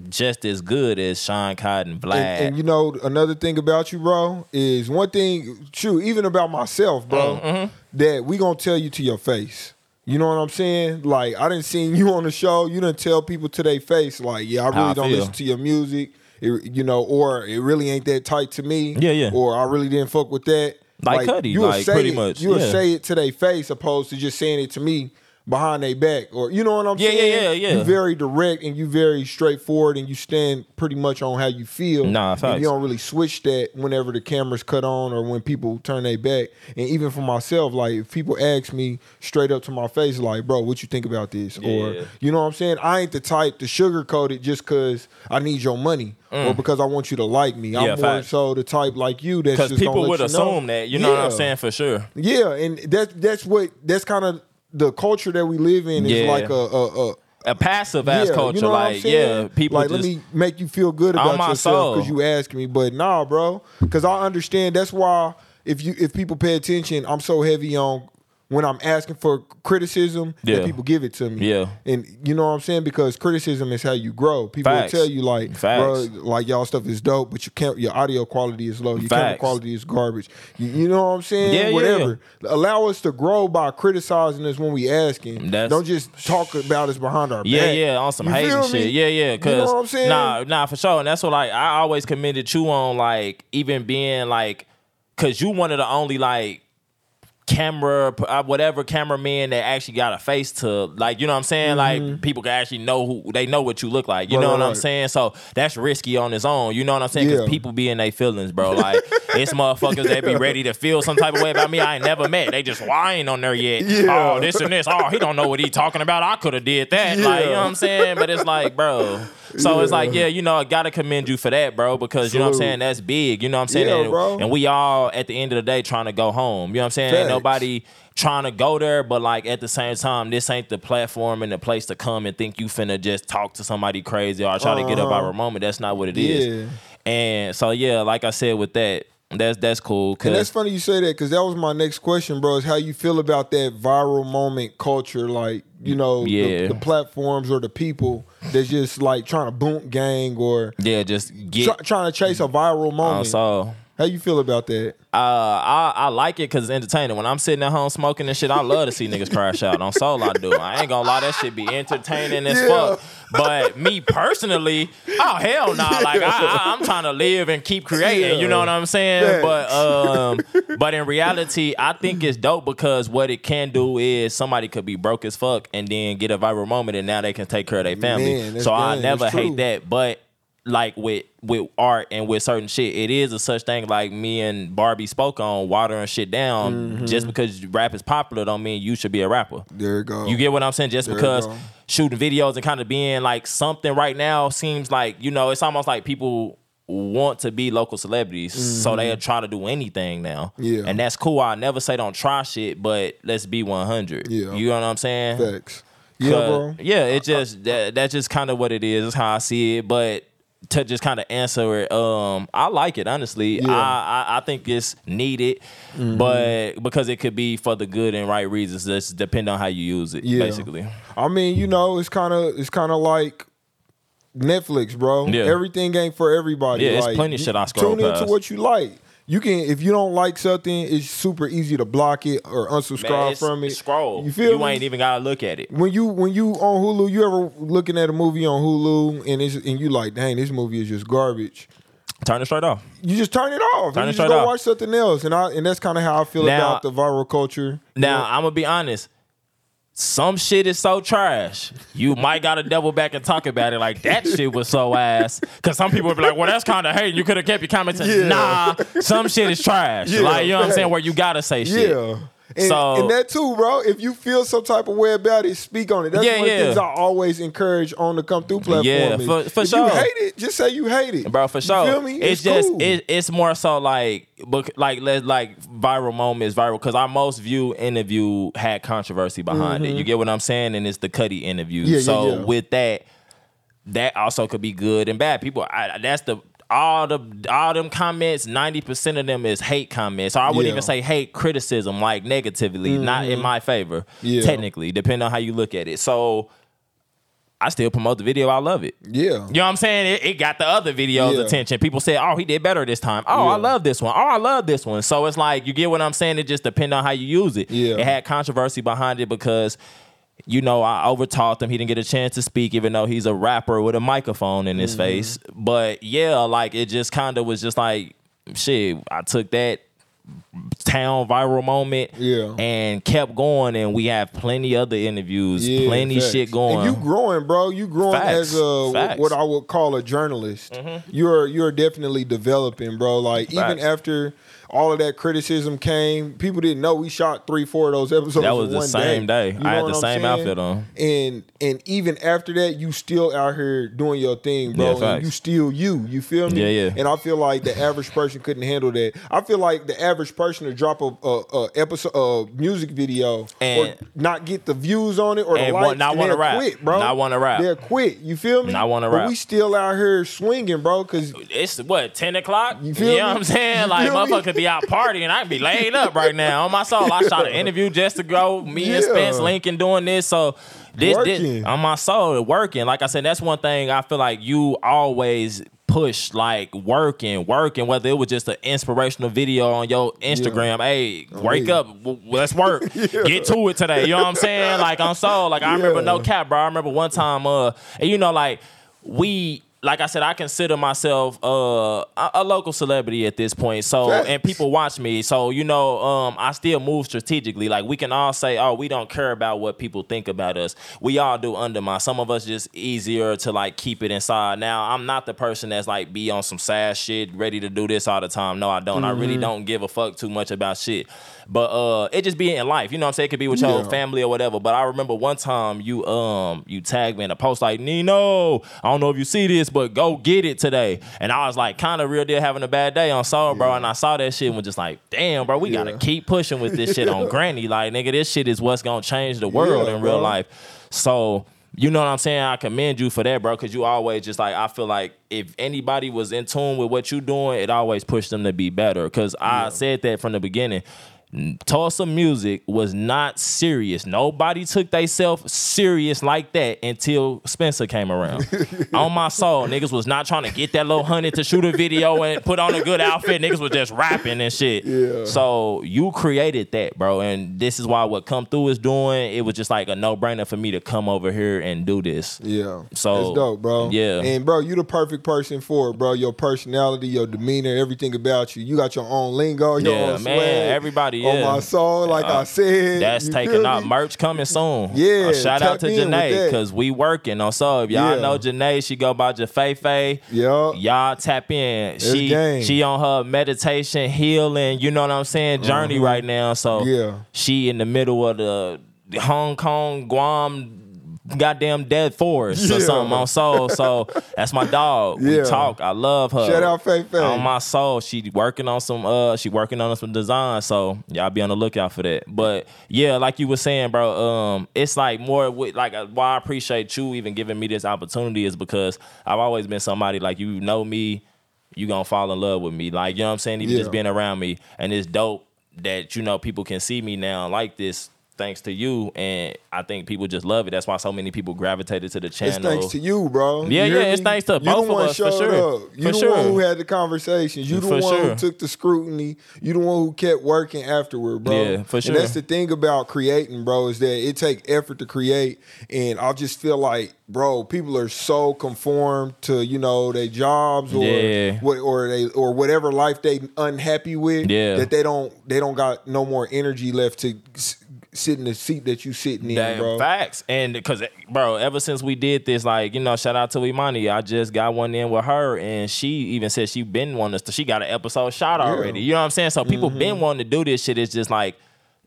just as good as Sean Cotton Vlad And, and you know another thing about you, bro, is one thing. True, even about myself, bro. Mm-hmm. That we gonna tell you to your face. You know what I'm saying? Like I didn't see you on the show. You didn't tell people to their face. Like, yeah, I really I don't feel. listen to your music. It, you know, or it really ain't that tight to me. Yeah, yeah. Or I really didn't fuck with that. Like Cudi, you would like, say pretty it- much, You would yeah. say it to their face, opposed to just saying it to me behind their back, or you know what I'm Yeah, yeah, saying? yeah, yeah. You very direct and you very straightforward, and you stand pretty much on how you feel. Nah, And facts. you don't really switch that whenever the cameras cut on or when people turn their back. And even for myself, like if people ask me straight up to my face, like, bro, what you think about this? Or you know what I'm saying? I ain't the type to sugarcoat it just cause I need your money or because I want you to like me. I'm Mm. Yeah, more so the type like you that's because just people would assume know. that you know what I'm saying for sure Yeah, and that's that's what that's kind of the culture that we live in is Yeah. like a, a, a a passive ass culture. you know what I'm like saying? yeah, people like just let me make you feel good On about my yourself soul. because you asked me. But nah, bro, because I understand. That's why if you if people pay attention, I'm so heavy on when I'm asking for criticism Yeah. that people give it to me. Yeah. and you know what I'm saying because criticism is how you grow. People Facts. will tell you like, Facts. bro, like y'all stuff is dope, but your cam- your audio quality is low. Your camera Facts. quality is garbage. You, you know what I'm saying? Yeah, yeah, Whatever. Allow us to grow by criticizing us when we asking. That's- Don't just talk about us behind our Yeah, back. yeah, yeah, on some hating shit. Yeah, yeah. Cause You know what I'm saying? nah, nah, for sure. And that's what like I always commended you on like even being like, cause you one of the only like camera uh, whatever cameraman that actually got a face to like you know what I'm saying? Like people can actually know who they know what you look like. You Mm-hmm. Right, know right, what I'm saying? So that's risky on its own. You know what I'm saying? Because Yeah. people be in their feelings bro. Like it's motherfuckers that be ready to feel some type of way about me I ain't never met. They just lying on there yet. Yeah. oh this and this. Oh he don't know what he talking about. I could have did that. Like you know what I'm saying? But it's like bro so it's like yeah you know I gotta commend you for that bro because you know what I'm saying that's big you know what I'm saying Yeah, and, bro. and we all at the end of the day trying to go home you know what I'm saying ain't nobody trying to go there, but like at the same time, this ain't the platform and the place to come and think you finna just talk to somebody crazy or try to get up Uh-huh. our moment. That's not what it is. Yeah. And so yeah, like I said with that, that's that's cool. And that's funny you say that because that was my next question, bro. Is how you feel about that viral moment culture, like you know, the- Yeah. the, platforms or the people that's just like trying to boom gang or yeah, just get try, trying to chase a viral moment. so. How you feel about that? Uh, I, I like it because it's entertaining. When I'm sitting at home smoking and shit, I love to see niggas crash out. On soul, I do. I ain't gonna lie, that shit be entertaining as Yeah. fuck. But me personally, oh hell nah. Like I, I, I'm trying to live and keep creating. You know what I'm saying? But um, but in reality, I think it's dope because what it can do is somebody could be broke as fuck and then get a viral moment, and now they can take care of their family. Man, so I never hate that. But like with with art and with certain shit, it is a such thing like me and Barbie spoke on watering shit down. Mm-hmm. Just because rap is popular don't mean you should be a rapper. There you go. You get what I'm saying? Just There because shooting videos and kind of being like something right now seems like, you know, it's almost like people want to be local celebrities. So they'll try to do anything now. Mm-hmm. Yeah. And that's cool. I never say don't try shit, but let's be 100. Yeah. You know what I'm saying? facts. Yeah, bro. Yeah, it just that, that's just kind of what it is. That's how I see it. But to just kind of answer it, um, I like it honestly. Yeah. Mm-hmm. I, I I think it's needed, but because it could be for the good and right reasons. Just depend on how you use it. Yeah. Basically, I mean, you know, it's kind of it's kind of like Netflix, bro. Yeah. Everything ain't for everybody. Yeah, it's like, plenty of shit I scroll Tune into what you like. You can if you don't like something, it's super easy to block it or unsubscribe Man, from it. Scroll. You feel You me? ain't even gotta look at it. when you when you on Hulu, you ever looking at a movie on Hulu and it's and you like, dang, this movie is just garbage. Turn it straight off. You just turn it off. Turn and it you just go off. watch something else. And I and that's kind of how I feel Now- about the viral culture. Now I'm gonna be honest. Some shit is so trash. You might gotta double back and talk about it. Like that shit was so ass. Cause some people would be like, "Well, that's kind of hate. You could have kept your comments." in." Yeah. Nah, some shit is trash. Yeah, like you know what I'm saying? Where you gotta say shit. Yeah. And, So- and that too, bro. If you feel some type of way about it, speak on it. That's Yeah, one of the things I always encourage on the come through platform. Yeah, is for- for if sure. you hate it, just say you hate it, bro. For sure, You feel me? it's, just cool. it, it's more so like like let like viral moments viral because our most viewed interview had controversy behind it. You get what I'm saying? And it's the Cuddy interview. Mm-hmm. Yeah, so with that, that also could be good and bad. People, I, that's the all the all them comments. Ninety percent of them is hate comments. So I wouldn't Yeah. even say hate criticism, like negatively, not in my favor. Mm-hmm. Yeah. Technically, depending on how you look at it. So. I still promote the video. I love it. yeah. You know what I'm saying? It, it got the other videos Yeah. attention. People said, "Oh, he did better this time." Oh, I love this one. Oh, I love this one. So it's like you get what I'm saying. It just depends on how you use it. Yeah. It had controversy behind it because, you know, I overtalked him. He didn't get a chance to speak, even though he's a rapper with a microphone in his Mm-hmm. face. But yeah, like it just kind of was just like, shit. I took that town viral moment Yeah. and kept going and we have plenty other interviews Yeah, plenty facts. shit going And you growing, bro. You growing Facts. as a Facts. Mm-hmm. what I would call a journalist. You're you're definitely developing, bro. Like even after all of that criticism came, people didn't know we shot three, four of those episodes. That was the same day. You I had the same saying? outfit on. And and even after that, you still out here doing your thing, bro. Yeah, you still you. You feel me? Yeah, yeah. And I feel like the average person couldn't handle that. I feel like the average person to drop a, a, a episode a music video And- or not get the views on it or the likes, not they'll rap. quit, bro. Not wanna rap. They'll quit. You feel me? Not wanna But rap. we still out here swinging, bro. Because It's what ten o'clock. You You, feel know me? what I'm saying? You Like motherfucker be out partying. I could be laid up right now on my soul. I shot an interview just to go. Me and Spence Lincoln doing this. So this, this on my soul working. Like I said, that's one thing I feel like you always push like working, working. Whether it was just an inspirational video on your Instagram. Hey, wake yeah. up, let's work. Get to it today. You know what I'm saying? Like on soul. Like I remember no cap, bro. I remember one time, uh, and you know, like we. Like I said, I consider myself uh, a, local celebrity at this point. So, Facts. and people watch me. So, you know, um, I still move strategically. Like we can all say, "Oh, we don't care about what people think about us." We all do undermine. Some of us just easier to like keep it inside. Now, I'm not the person that's like be on some sad shit, ready to do this all the time. No, I don't. I really don't give a fuck too much about shit. But uh, it just be in life. You know what I'm saying? It could be with your Yeah. family or whatever. But I remember one time you um you tagged me in a post like Nino. I don't know if you see this, but go get it today. And I was like kind of real deal having a bad day on soul, bro. And I saw that shit and was just like, damn, bro, we gotta keep pushing with this shit on Granny. Like nigga, this shit is what's gonna change the world Yeah, in real bro. life. So. You know what I'm saying? I commend you for that, bro, because you always just like I feel like if anybody was in tune with what you're doing, it always pushed them to be better. Because I said that from the beginning. Tulsa music was not serious. Nobody took theyself serious like that until Spencer came around. on my soul, niggas was not trying to get that little honey to shoot a video and put on a good outfit. Niggas was just rapping and shit. Yeah. So you created that, bro, and this is why what Come Through is doing. It was just like a no brainer for me to come over here and do this. Yeah. So, That's dope, bro. yeah. And bro, you the perfect person for it, bro. Your personality, your demeanor, everything about you. You got your own lingo, your Yeah, own man, swag. Everybody, On yeah. my soul, like I said. That's taking out merch coming soon. Yeah, Uh, shout out to Janae because we working on so if y'all Yeah. know Janae, she go by Jafefe. Yup. Y'all tap in. She gang. she on her meditation, healing, you know what I'm saying, journey right now. So. Yeah. she in the middle of the Hong Kong, Guam, goddamn dead forest Yeah. or something on soul. So that's my dog. We talk. I love her. Shout out Faye Faye. On my soul. She working on some uh she working on some design. So y'all be on the lookout for that. But yeah, like you were saying, bro, um, it's like more with like uh, why I appreciate you even giving me this opportunity is because I've always been somebody like you know me, you gonna fall in love with me. Like, you know what I'm saying? Even Yeah. just being around me. And it's dope that, you know, people can see me now like this thanks to you. And I think people just love it. That's why so many people gravitated to the channel. It's thanks to you, bro. Yeah, You yeah, it's me? thanks to you both the of us, for sure. Up. You For the sure. one who had the conversations. You the For one sure. who took the scrutiny. You the one who kept working afterward, bro. Yeah, for sure. And that's the thing about creating, bro, is that it take effort to create. And I just feel like, bro, people are so conformed to you know their jobs or Yeah. what or they or whatever life they unhappy with. Yeah. That they don't they don't got no more energy left to sit in the seat that you sitting in, Damn bro. facts. And because, bro, ever since we did this, like, you know, shout out to Imani. I just got one in with her, and she even said she been wanting to, she got an episode shot already. You know what I'm saying? So people Mm-hmm. been wanting to do this shit. It's just like,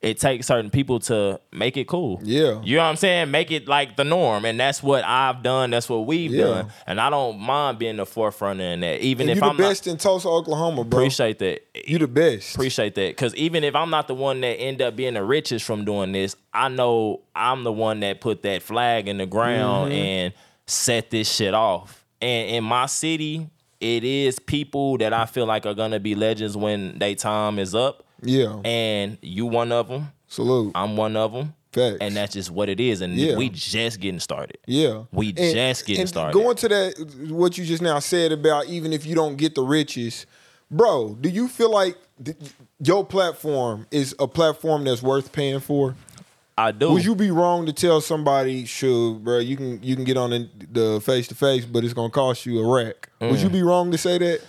it takes certain people to make it cool. Yeah. You know what I'm saying? Make it like the norm. And that's what I've done. That's what we've Yeah. done. And I don't mind being the forefront in that. Even And if you the I'm not, best in Tulsa, Oklahoma, bro. appreciate that. You the best. Appreciate that. Cause even if I'm not the one that end up being the richest from doing this, I know I'm the one that put that flag in the ground Mm-hmm. and set this shit off. And in my city, it is people that I feel like are gonna be legends when their time is up. Yeah. And you one of them. Salute. I'm one of them. Facts. And that's just what it is. And Yeah. we just getting started. Yeah. We just getting and started. Going to that, what you just now said about even if you don't get the riches, bro, do you feel like th- your platform is a platform that's worth paying for? I do. Would you be wrong to tell somebody, sure, bro, you can you can get on the face to face, but it's gonna cost you a rack? Would Mm. you be wrong to say that?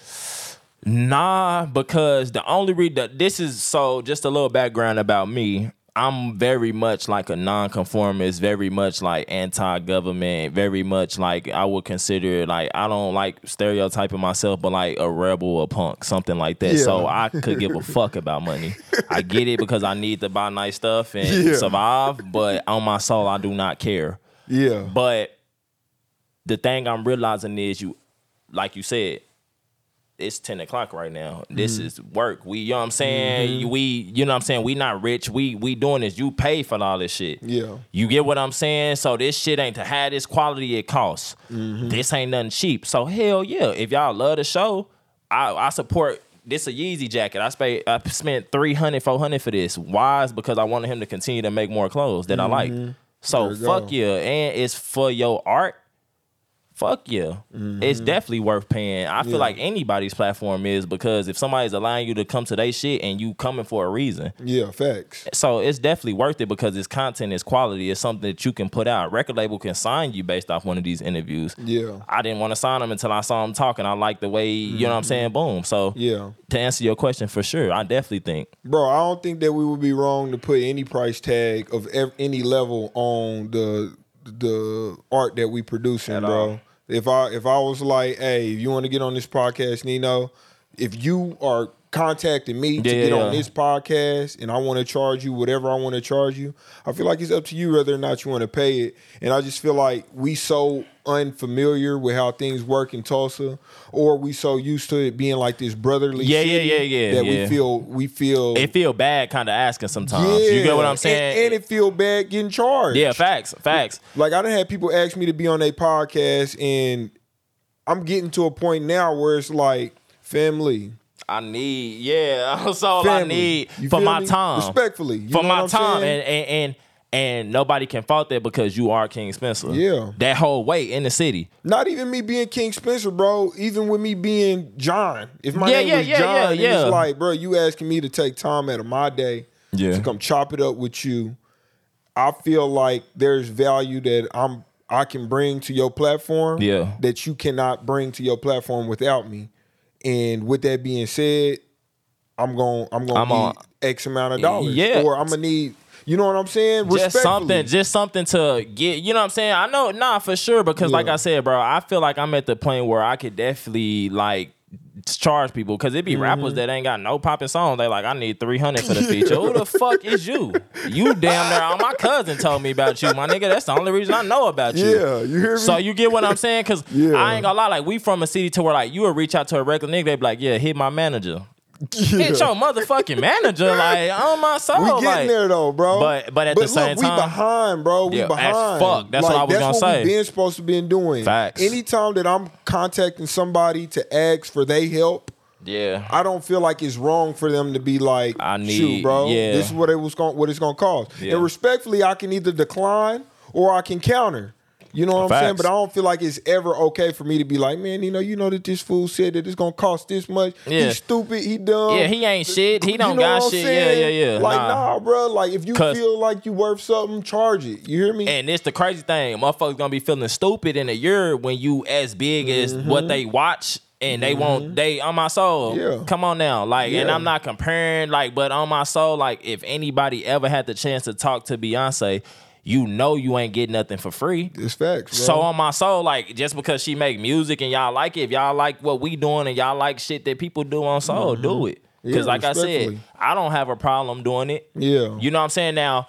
Nah, because the only reason this is so just a little background about me. I'm very much like a nonconformist, very much like anti-government, very much like I would consider like I don't like stereotyping myself, but like a rebel, a punk, something like that. So I could give a fuck about money. I get it because I need to buy nice stuff and Yeah. survive, but on my soul, I do not care. Yeah. But the thing I'm realizing is you, like you said, it's ten o'clock right now. This Mm-hmm. is work. We, you know what I'm saying? We, you know what I'm saying? We not rich. We, we doing this. You pay for all this shit. Yeah. You get what I'm saying? So this shit ain't to have this quality it costs. Mm-hmm. This ain't nothing cheap. So hell yeah, if y'all love the show, I, I support. This a Yeezy jacket. I spent I spent 300 400 for this. Why? Is because I wanted him to continue to make more clothes that I like. So Mm-hmm. You fuck go. yeah, and it's for your art. Fuck yeah, it's definitely worth paying. I feel Mm-hmm. Yeah. like anybody's platform is because if somebody's allowing you to come to their shit and you coming for a reason, Yeah, facts. so it's definitely worth it because it's content, it's quality, it's something that you can put out. Record label can sign you based off one of these interviews. Yeah. I didn't want to sign him until I saw him talking. I like the way you know what I'm saying. Boom. So Mm-hmm. Yeah. to answer your question for sure, I definitely think Bro, I don't think that we would be wrong to put any price tag of ev- any level on the the art that we producing, At bro. all. If I if I was like, hey, you want to get on this podcast, Nino? If you are contacting me to get yeah, on yeah. this podcast and I want to charge you whatever I want to charge you, I feel like it's up to you whether or not you want to pay it. And I just feel like we so unfamiliar with how things work in Tulsa, or we so used to it being like this brotherly Yeah, yeah, yeah, yeah, that yeah. we feel we feel it feel bad kind of asking sometimes. Yeah. You get what I'm saying? And, it feel bad getting charged. yeah, facts, facts. Like I done had people ask me to be on their podcast, and I'm getting to a point now where it's like family, I need, yeah. That's all I need You for my me? time. respectfully, you for my time, and, and and and nobody can fault that because you are King Spencer. Yeah. that whole way in the city. Not even me being King Spencer, bro. Even with me being John. If my Yeah, name yeah, was yeah, John, yeah, it's like, bro, you asking me to take time out of my day Yeah. to come chop it up with you. I feel like there's value that I'm I can bring to your platform Yeah. that you cannot bring to your platform without me. And with that being said, I'm going I'm going to need on- X amount of dollars Yeah. or I'm going to need you know what I'm saying? just something, just something to get. You know what I'm saying? I know, nah, for sure. Because like I said, bro, I feel like I'm at the point where I could definitely like charge people because it be Mm-hmm. rappers that ain't got no popping songs. They like, I need 300 for the feature. Who the fuck is you? You damn near. My cousin told me about you, my nigga. That's the only reason I know about you. Yeah, you hear me? So you get what I'm saying? Cause Yeah. I ain't gonna lie, like we from a city to where like you would reach out to a regular nigga, they be like, yeah, hit my manager. Hit your motherfucking manager, like on my soul. We getting like, there though, bro. But- but at the same time. we behind, bro. We Yeah, as behind. fuck. That's what I was gonna say. We been supposed to been doing. Facts. Anytime that I'm contacting somebody to ask for they help, Yeah. I don't feel like it's wrong for them to be like, I need- shoot, bro. yeah. This is what it was going, what it's gonna cost. Yeah. And respectfully, I can either decline or I can counter. You know what I'm saying? But I don't feel like it's ever okay for me to be like, man, you know, you know that this fool said that it's gonna cost this much. Yeah. He's stupid. He dumb. Yeah, he ain't shit. He You don't know got what I'm shit. saying? Yeah, yeah, yeah. Like, Nah. nah, bro. Like, if you feel like you worth something, charge it. You hear me? And it's the crazy thing. Motherfuckers gonna be feeling stupid in a year when you as big as what they watch and they want they on my soul. Mm-hmm. Yeah. Come on now. Like and I'm not comparing like but on my soul like if anybody ever had the chance to talk to Beyonce, you know you ain't getting nothing for free. it's facts, bro. So on my soul, like just because she make music and y'all like it, if y'all like what we doing and y'all like shit that people do on soul, do it. Because Mm-hmm. Yeah, like I said. I don't have a problem doing it. yeah, You know what I'm saying? Now,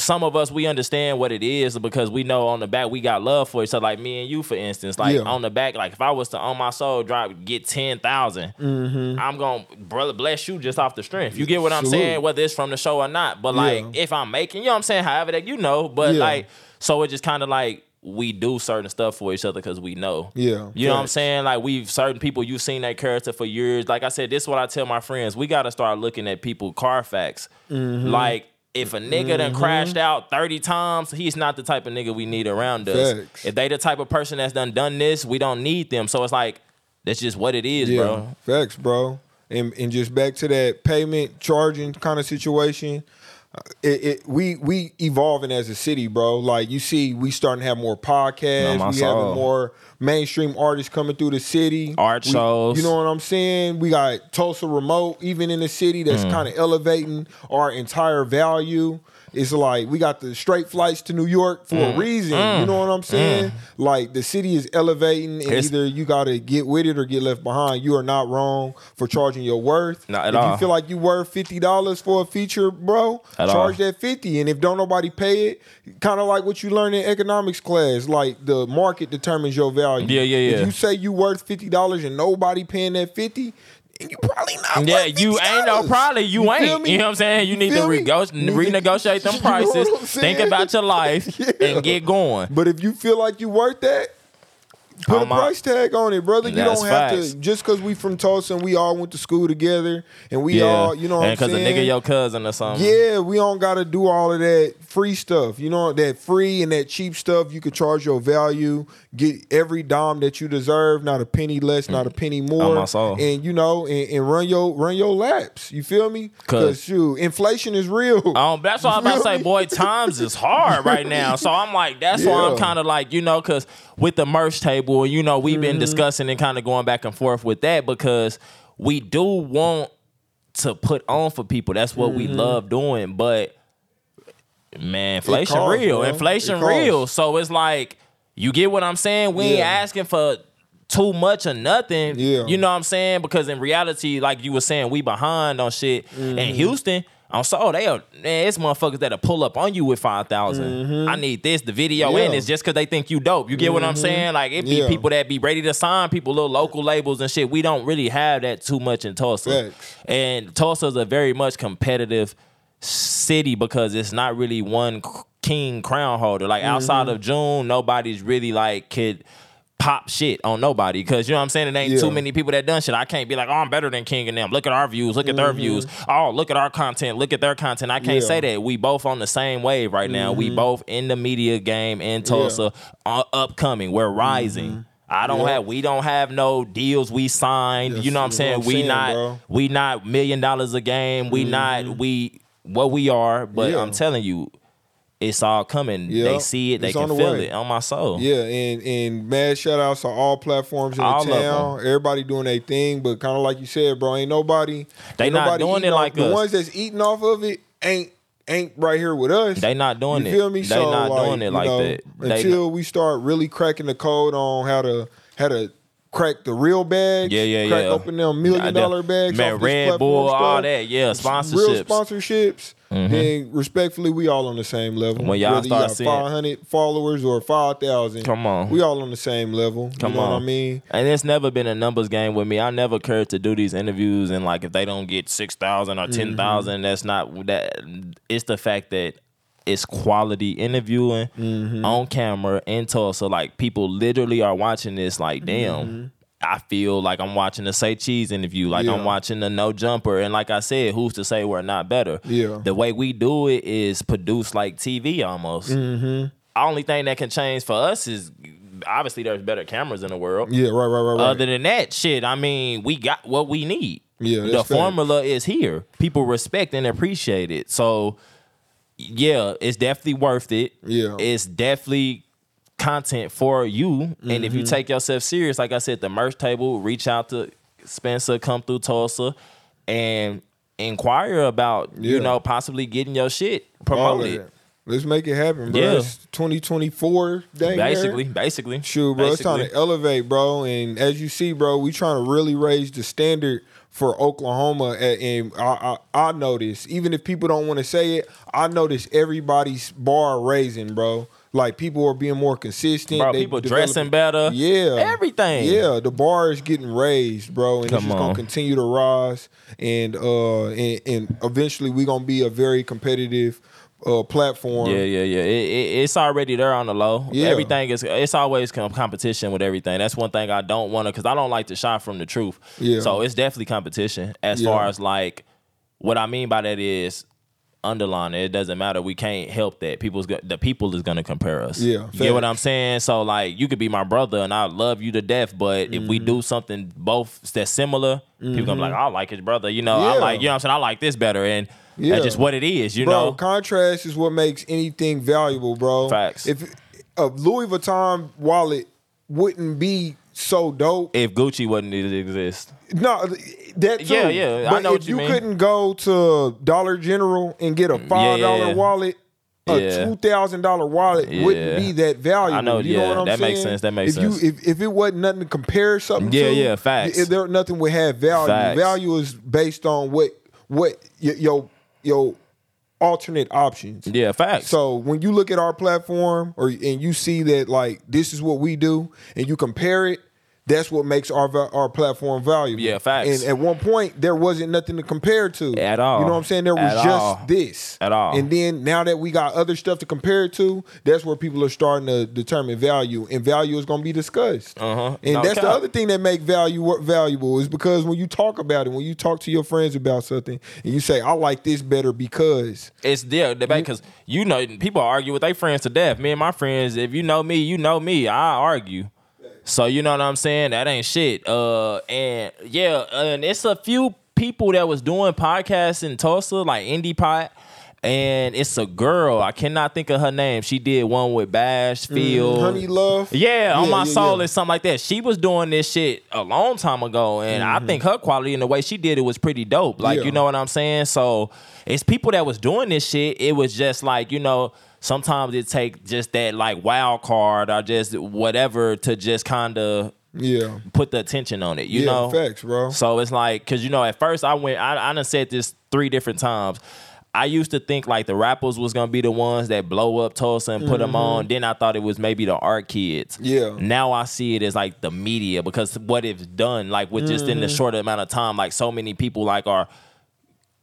some of us we understand what it is because we know on the back we got love for each other. Like me and you, for instance. Like Yeah. on the back, like if I was to on my soul drop get ten Mm-hmm. I'm gonna brother bless you just off the strength. You get what I'm saying? Whether it's from the show or not. But like Yeah. if I'm making, you know what I'm saying, however that you know. But Yeah. like so it just kind of like we do certain stuff for each other because we know. Yeah, You know what I'm saying? Like we've certain people you've seen that character for years. Like I said, this is what I tell my friends. We gotta start looking at people Carfax. Mm-hmm. Like if a nigga done mm-hmm. crashed out 30 times, he's not the type of nigga we need around us. Facts. If they the type of person that's done done this, we don't need them. So it's like that's just what it is, yeah, bro. facts, bro. And and just back to that payment charging kind of situation. It, it we we evolving as a city, bro. Like you see, we starting to have more podcasts. My we soul. having more mainstream artists coming through the city. Art We- shows. You know what I'm saying? We got Tulsa Remote, even in the city, that's Mm. kind of elevating our entire value. It's like we got the straight flights to New York for Mm. a reason. You know what I'm saying? Like the city is elevating, and It's- either you got to get with it or get left behind. You are not wrong for charging your worth. Not at if all. you feel like you worth fifty dollars for a feature, bro, At charge all. that fifty. And if don't nobody pay it, kind of like what you learn in economics class, like the market determines your value. Yeah, yeah, yeah. If you say you worth fifty dollars and nobody paying that fifty, you probably not. Yeah, worth you ain't no probably you, feel ain't. me? You know what I'm saying? You, need to feel me? rego- Need to- renegotiate them You know prices. Think about your life Yeah. and get going. But if you feel like you worth that, put a my- price tag on it, brother. You don't have facts. to just because we from Tulsa and we all went to school together and we yeah, all, you know, what and because a nigga your cousin or something. Yeah, we don't gotta do all of that free stuff. You know that free and that cheap stuff. You could charge your value, get every dime that you deserve, not a penny less, not a penny more. And you know, and, and run your run your laps. You feel me? Because shoot, inflation is real. Um, that's why I'm about to say, boy, times is hard right now. So I'm like, that's why I'm kind of like, you know, because with the merch table, you know, we've Mm-hmm. been discussing and kind of going back and forth with that because we do want to put on for people. That's what we love doing, but man, inflation real, inflation real. So it's like, you get what I'm saying? We ain't asking for too much or nothing. Yeah. You know what I'm saying? Because in reality, like you were saying, we behind on shit. Mm-hmm. In Houston, on so they are man, it's motherfuckers that'll pull up on you with five I need this, the video Mm-hmm. Yeah. and it's just cause they think you dope. You get what I'm saying? Like it be Yeah. people that be ready to sign people, little local labels and shit. We don't really have that too much in Tulsa. Facts. And Tulsa's a very much competitive city because it's not really one king crown holder. Like outside Mm-hmm. of June, nobody's really like could pop shit on nobody because you know what I'm saying. It ain't Yeah. too many people that done shit. I can't be like, oh, I'm better than King and them. Look at our views. Look at their views. Oh, look at our content. Look at their content. I can't Mm-hmm. Yeah. Mm-hmm. say that. We both on the same wave right now. We both in the media game in Tulsa, uh, upcoming. We're rising. I don't Mm-hmm. Have. We don't have no deals we signed. Yes, you know what I'm saying? what I'm we saying, not. bro. We not million dollars a game. We not. We what we are. But Yeah. I'm telling you, it's all coming. Yeah. They see it. They It's can the feel way. it on my soul. Yeah, and and mad shout outs to all platforms in All the town. Everybody doing their thing, but kind of like you said, bro, ain't nobody. They ain't not nobody doing it off- like the us. ones that's eating off of it ain't ain't right here with us. They not doing you it. feel me? They so not like, doing it you like know, that. They until we start really cracking the code on how to how to crack the real bags. Yeah, yeah, crack yeah. open them million dollar bags. Man, Red Bull, all that. Yeah, Real sponsorships. Mm-hmm. Then respectfully, we all on the same level. When y'all Whether start you got seeing- 500 followers or 5,000. Come on. We all on the same level. Come you know on. what I mean? And it's never been a numbers game with me. I never cared to do these interviews and like if they don't get six thousand or ten Mm-hmm. that's not that. It's the fact that it's quality interviewing Mm-hmm. on camera in Tulsa. Like people literally are watching this. Like damn. I feel like I'm watching a say cheese interview, like Yeah. I'm watching a no jumper, and like I said, who's to say we're not better? Yeah. the way we do it is produced like TV almost. Mm-hmm. Only thing that can change for us is obviously there's better cameras in the world. Yeah, right, right, right, right. Other than that, shit, I mean, we got what we need. Yeah, the formula is here. People respect and appreciate it. So, yeah, it's definitely worth it. Yeah. it's definitely content for you. And if you Mm-hmm. take yourself serious, like I said, the merch table, reach out to Spencer, come through Tulsa, and inquire about you know possibly getting your shit promoted. Let's make it happen, bro. Yeah. It's 2024, dang near. Basically, basically, Shoot, bro, it's time Basically. to elevate, bro. And as you see, bro, we trying to really raise the standard for Oklahoma. And I, I, I notice, even if people don't want to say it, I notice everybody's bar raising, bro. Like people are being more consistent. Bro, They people dressing better. Yeah, Everything. Yeah, the bar is getting raised, bro, and it's Come just gonna continue to rise. And uh, and, and eventually we're gonna be a very competitive uh platform. Yeah, yeah, yeah. It, it, it's already there on the low. Yeah. Everything is. It's always competition with everything. That's one thing I don't want to because I don't like to shy from the truth. Yeah. So it's definitely competition. As Yeah. far as like, what I mean by that is. Underline it. It doesn't matter. We can't help that. People's go- the people is gonna compare us. Yeah, you get what. I'm saying. So like, you could be my brother and I love you to death, but if Mm-hmm. we do something both that's similar, people gonna be like, I like his brother. You know, I Yeah. like you know what I'm saying. I like this better, and Yeah. that's just what it is. You bro, know, contrast is what makes anything valuable, bro. Facts. If a Louis Vuitton wallet wouldn't be so dope, if Gucci wouldn't exist. no, that too. Yeah, yeah, I But know if what you you mean. couldn't go to Dollar General and get a mm, five dollar yeah. wallet a Yeah. two thousand dollar wallet Yeah. wouldn't be that valuable. I know, You know yeah, what I'm that saying? makes sense, that makes if sense. You, if, if it wasn't nothing to compare something Yeah, to, yeah, facts. If there nothing would have value. Facts. Value is based on what what y- your your alternate options. Yeah, facts. So when you look at our platform or and you see that like this is what we do and you compare it, that's what makes our our platform valuable. Yeah, facts. And at one point there wasn't nothing to compare to At all. You know what I'm saying? There was At just all. this At all. And then now that we got other stuff to compare it to, that's where people are starting to determine value, and value is going to be discussed. Uh-huh. And No that's the other thing that make value valuable is because when you talk about it, when you talk to your friends about something, and you say, "I like this better because." it's there because you know people argue with their friends to death. Me and my friends, if you know me, you know me. I argue. So you know what I'm saying? That ain't shit. Uh, and yeah, and it's a few people that was doing podcasts in Tulsa, like Indie Pot. And it's a girl. I cannot think of her name. She did one with Bashfield. Mm, Honey Love. Yeah, on my yeah, soul yeah. is something like that. She was doing this shit a long time ago, and I think her quality and the way she did it was pretty dope. Like, Mm-hmm. Yeah. you know what I'm saying? So it's people that was doing this shit. It was just like, you know, sometimes it take just that like wild card or just whatever to just kind of Yeah. put the attention on it. You yeah, know, facts, bro. so it's like, cause you know, at first I went, I, I done said this three different times. I used to think like the rappers was gonna be the ones that blow up Tulsa and put them on. Then I thought it was maybe the art kids. Mm-hmm. Yeah. Now I see it as like the media because what it's done, like with just in the Mm-hmm. short amount of time, like so many people like are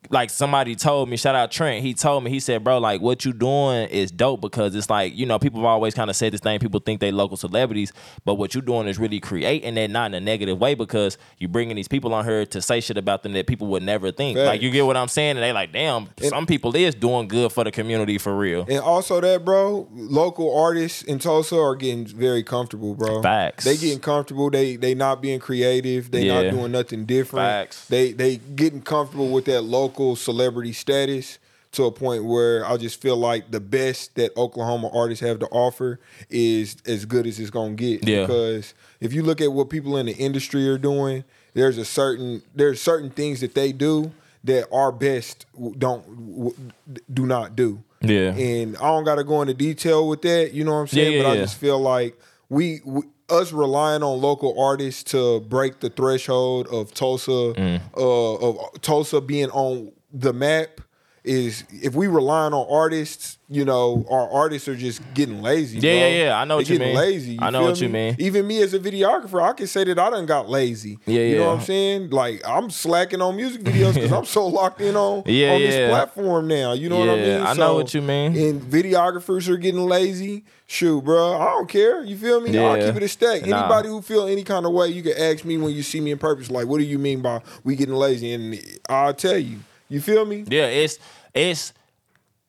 like somebody told me, shout out Trent, he told me, he said, bro, like what you doing is dope because it's like, you know, people have always kind of said this thing, people think they local celebrities, but what you doing is really creating that not in a negative way because you bringing these people on here to say shit about them that people would never think. Like you get what I'm saying? And they like, damn, some people is doing good for the community for real. And also that, bro, local artists in Tulsa are getting very comfortable, bro. Facts. They getting comfortable. They they not being creative. They Yeah. not doing nothing different. Facts. They they getting comfortable with that local celebrity status to a point where I just feel like the best that Oklahoma artists have to offer is as good as it's gonna get. Yeah. Because if you look at what people in the industry are doing, there's a certain there's certain things that they do that our best don't do not do. Yeah. And I don't got to go into detail with that, you know what I'm saying? Yeah, yeah, but I yeah. just feel like we, we us relying on local artists to break the threshold of Tulsa Mm. uh of Tulsa being on the map is if we relying on artists, you know, our artists are just getting lazy. Yeah, bro. yeah, yeah. I know what you mean. Lazy. I know what you mean. Even me as a videographer, I can say that I done got lazy. Yeah, You know what I'm saying? Like I'm slacking on music videos because I'm so locked in on Yeah, on this platform now. You know what I Yeah, mean? I know what you mean. And videographers are getting lazy. Shoot, bro, I don't care. You feel me? I'll Yeah. keep it a stack. Nah. Anybody who feel any kind of way, you can ask me when you see me in purpose. Like, what do you mean by we getting lazy? And I'll tell you. You feel me? Yeah, it's it's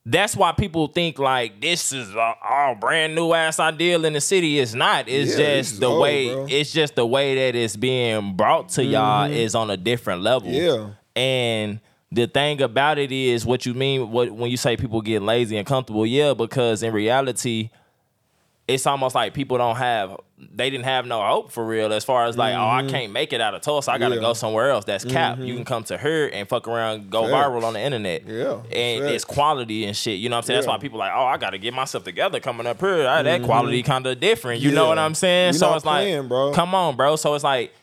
that's why people think like this is a, a brand new ass ideal in the city. It's not. It's Yeah, just the old, way. bro. It's just the way that it's being brought to y'all mm-hmm. is on a different level. Yeah. and. The thing about it is what you mean what when you say people get lazy and comfortable, yeah, because in reality, it's almost like people don't have they didn't have no hope for real as far as like, oh, I can't make it out of Tulsa. I gotta Mm-hmm. Yeah. Mm-hmm. go somewhere else. That's cap. You can come to her and fuck around, go viral on the internet. Yeah, And it's quality and shit. You know what I'm saying? That's Yeah. why people like, oh, I gotta get myself together coming up here. Ah, That quality kinda different. You know Mm-hmm. What I'm saying? We so it's like bro. come on, bro. So it's like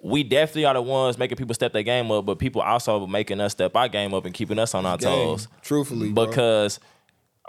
we definitely are the ones making people step their game up, but people also making us step our game up and keeping us on our Game, toes truthfully, bro. because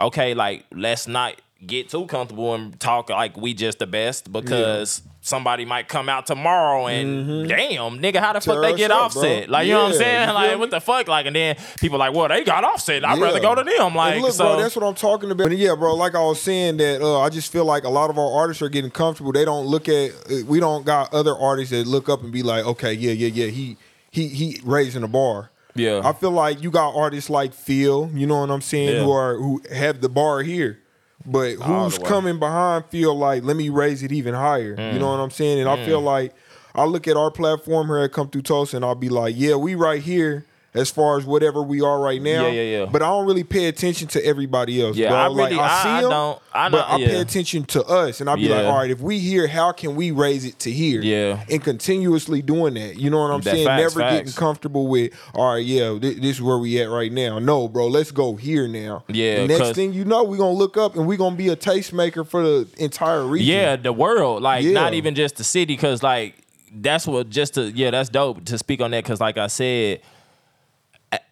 okay, like let's not get too comfortable and talk like we just the best because somebody might come out tomorrow and damn nigga how the fuck Mm-hmm. They get up, offset bro. like you know what I'm saying like what the fuck like and then people like well they got offset I'd rather go to them like And look, so bro, that's what I'm talking about. And yeah, bro, like I was saying that uh, I just feel like a lot of our artists are getting comfortable. They don't look at uh, we don't got other artists that look up and be like, okay, yeah, yeah, yeah, he he he raising the bar. Yeah. I feel like you got artists like Phil, you know what I'm saying, Yeah. who are who have the bar here. But All who's coming behind feel like, let me raise it even higher. Mm. You know what I'm saying? And I feel like I look at our platform here at Come Thru Tulsa and I'll be like, yeah, we right here as far as whatever we are right now. Yeah, yeah, yeah. But I don't really pay attention to everybody else. Yeah, bro. I like really- I I- see I them, don't- I but don't- I pay attention to us, and I'll be like, all right, if we here, how can we raise it to here? Yeah. and continuously doing that. You know what I'm That saying? facts, Never getting comfortable with, all right, yeah, thi- this is where we at right now. No, bro, let's go here now. Yeah, The next thing you know, we're gonna look up and we gonna be a tastemaker for the entire region. Yeah, the world, like Yeah. not even just the city, because like that's what just to yeah, that's dope to speak on that. Because like I said,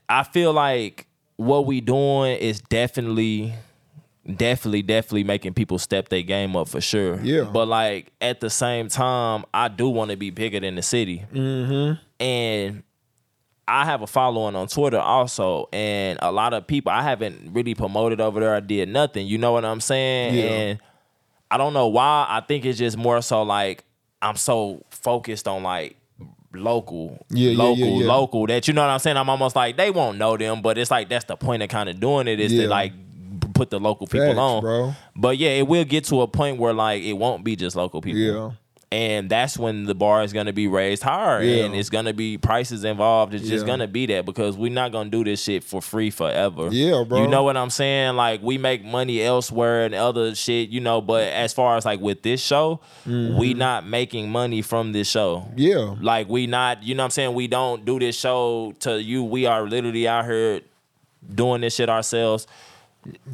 I- feel like what we doing is definitely, definitely, definitely making people step their game up for sure. Yeah. but like at the same time, I do want to be bigger than the city, mm-hmm. and. I have a following on Twitter also, and a lot of people I haven't really promoted over there. I did nothing. You know what I'm saying? Yeah. And I don't know why. I think it's just more so like I'm so focused on like local, Yeah, local, yeah, yeah. local that you know what I'm saying. I'm almost like they won't know them, but it's like that's the point of kind of doing it is to like put the local people Facts, on. bro. But yeah, it will get to a point where like it won't be just local people. Yeah. And that's when the bar is gonna be raised higher Yeah. and it's gonna be prices involved. It's just Yeah. gonna be that because we're not gonna do this shit for free forever. Yeah, bro. You know what I'm saying? Like we make money elsewhere and other shit, you know, but as far as like with this show, we not making money from this show. Mm-hmm. Yeah. Like we not, you know what I'm saying? We don't do this show to you. We are literally out here doing this shit ourselves,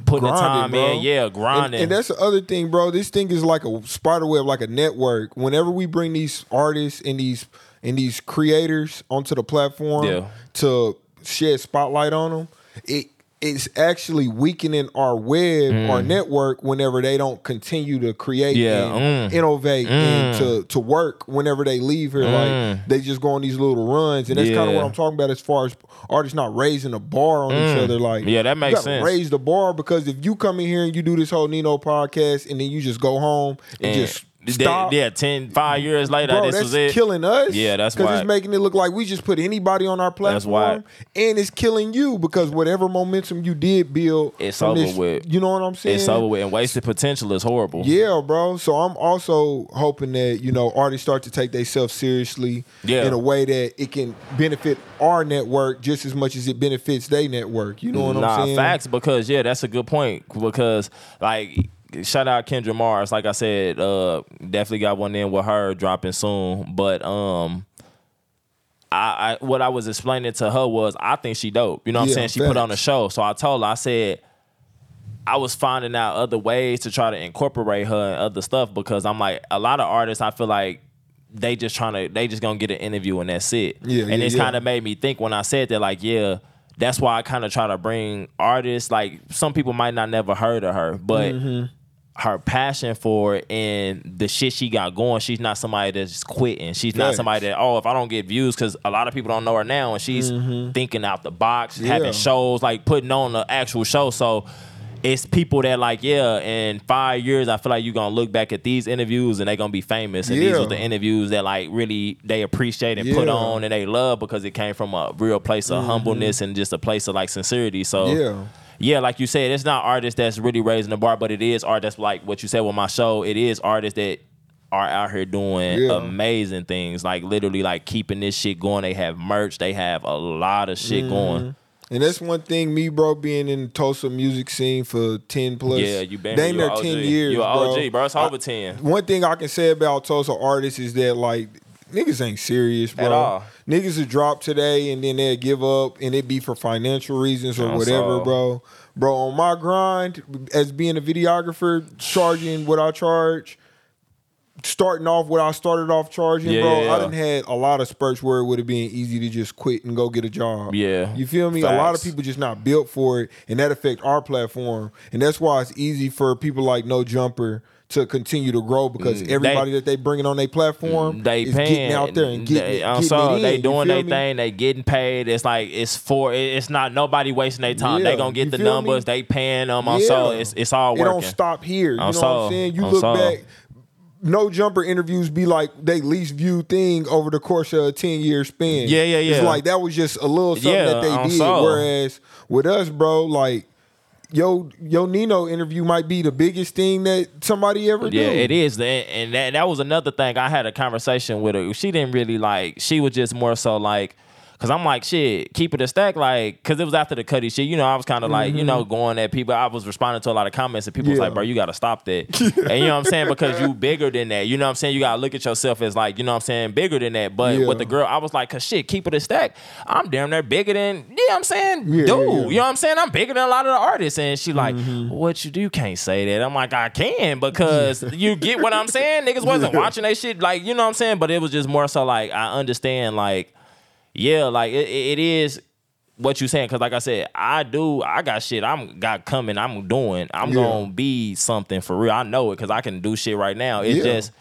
putting the time bro. in. Yeah, And, grinding. and that's the other thing, bro. This thing is like a spider web, like a network. Whenever we bring these artists and these and these creators onto the platform Yeah. to shed spotlight on them, it it's actually weakening our web, our network, whenever they don't continue to create Mm. Yeah, and mm. innovate and to, to work whenever they leave here. Like they just go on these little runs. And that's kind of Mm. What I'm talking about as far as artists not raising a bar on each other. Like Mm. Yeah, that makes sense. Raise the bar because if you come in here and you do this whole Nino podcast and then you just go home and, And just stop. yeah, 10, five years later, Bro, this that's was it. killing us. Yeah, that's why. because it's making it look like we just put anybody on our That's platform, and it's killing you because whatever momentum you did build, It's over this- with. You know what I'm saying? It's over with, and wasted potential is horrible. Yeah, bro. So I'm also hoping that you know artists start to take themselves seriously Yeah. in a way that it can benefit our network just as much as it benefits their network. You know what nah, I'm saying? facts. Because yeah, that's a good point. Because like, shout out Kendra Mars. Like I said, uh, definitely got one in with her dropping soon. But um. I, I what I was explaining to her was I think she dope. You know what Yeah, I'm saying? She put on a show. So I told her, I said, I was finding out other ways to try to incorporate her and other stuff because I'm like a lot of artists I feel like they just trying to they just gonna get an interview and that's it. Yeah, and yeah, it's yeah. kind of made me think when I said that like yeah, that's why I kind of try to bring artists like some people might not never heard of her, but Mm-hmm. Her passion for it and the shit she got going, she's not somebody that's just quitting. She's not somebody that oh if I don't get views because a lot of people don't know her now and she's thinking out the box, Mm-hmm. Yeah. having shows like putting on the actual show. So it's people that like yeah in five years i feel like you're gonna look back at these interviews and they're gonna be famous and these Yeah. are the interviews that like really they appreciate and put Yeah. on and they love because it came from a real place of humbleness and just a place of like sincerity so Mm-hmm. Yeah. Yeah, like you said, it's not artists that's really raising the bar, but it is art that's like what you said with my show. It is artists that are out here doing Yeah. amazing things, like literally like keeping this shit going. They have merch, they have a lot of Mm-hmm. shit going. And that's one thing, me, bro, being in the Tulsa music scene for 10 plus. Yeah, you been Damn near 10 years. You a bro. OG, bro. It's over ten. One thing I can say about Tulsa artists is that, like, niggas ain't serious, bro. At all. Niggas would drop today and then they'd give up and it be for financial reasons or whatever, so- bro. Bro, on my grind, as being a videographer, charging what I charge, starting off what I started off charging, Yeah, bro, yeah, I didn't had a lot of spurts where it would have been easy to just quit and go get a job. Yeah. You feel me? A lot of people just not built for it, and that affect our platform. And that's why it's easy for people like No Jumper to continue to grow because everybody that they bringing on their platform Mm, They is paying getting out there and getting, they, I'm sorry, in. they You doing their thing. They getting paid. It's like it's for. It's not nobody wasting their time. Yeah, they gonna get the feel me? numbers. They paying them. I'm Yeah. sorry. It's it's all It don't stop here. You know I'm what sorry. I'm saying? You I'm look sorry. back. No jumper interviews be like they least viewed thing over the course of a ten year span. Yeah, yeah, yeah. It's like that was just a little something Yeah, that they I'm did. sorry. Whereas with us, bro, like yo, yo Nino interview might be the biggest thing that somebody ever did. Yeah, it is, and, and that that was another thing. I had a conversation with her. She didn't really like. She was just more so like, Cause I'm like, shit, keep it a stack, like, cause it was after the Cuddy shit. You know, I was kind of like, you know, going at people. I was responding to a lot of comments, and people was Mm-hmm. Like, bro, you gotta stop that. and you know what I'm saying? Because you bigger than that. You know what I'm saying? You gotta look at yourself as like, you know what I'm saying, bigger than that. But Yeah. with the girl, I was like, cause shit, keep it a stack. I'm damn near bigger than, you know what I'm saying? Yeah, Dude, yeah, yeah. you know what I'm saying? I'm bigger than a lot of the artists. And she like, Mm-hmm. what you do? You can't say that. I'm like, I can because you get what I'm saying? Niggas wasn't watching that shit. Like, you know what I'm saying? But it was just more so like, I understand, like, yeah, like it, it is what you saying. Cause like I said, I do, I got shit I'm got coming, I'm doing. I'm Yeah. gonna be something for real. I know it because I can do shit right now. It's Yeah. just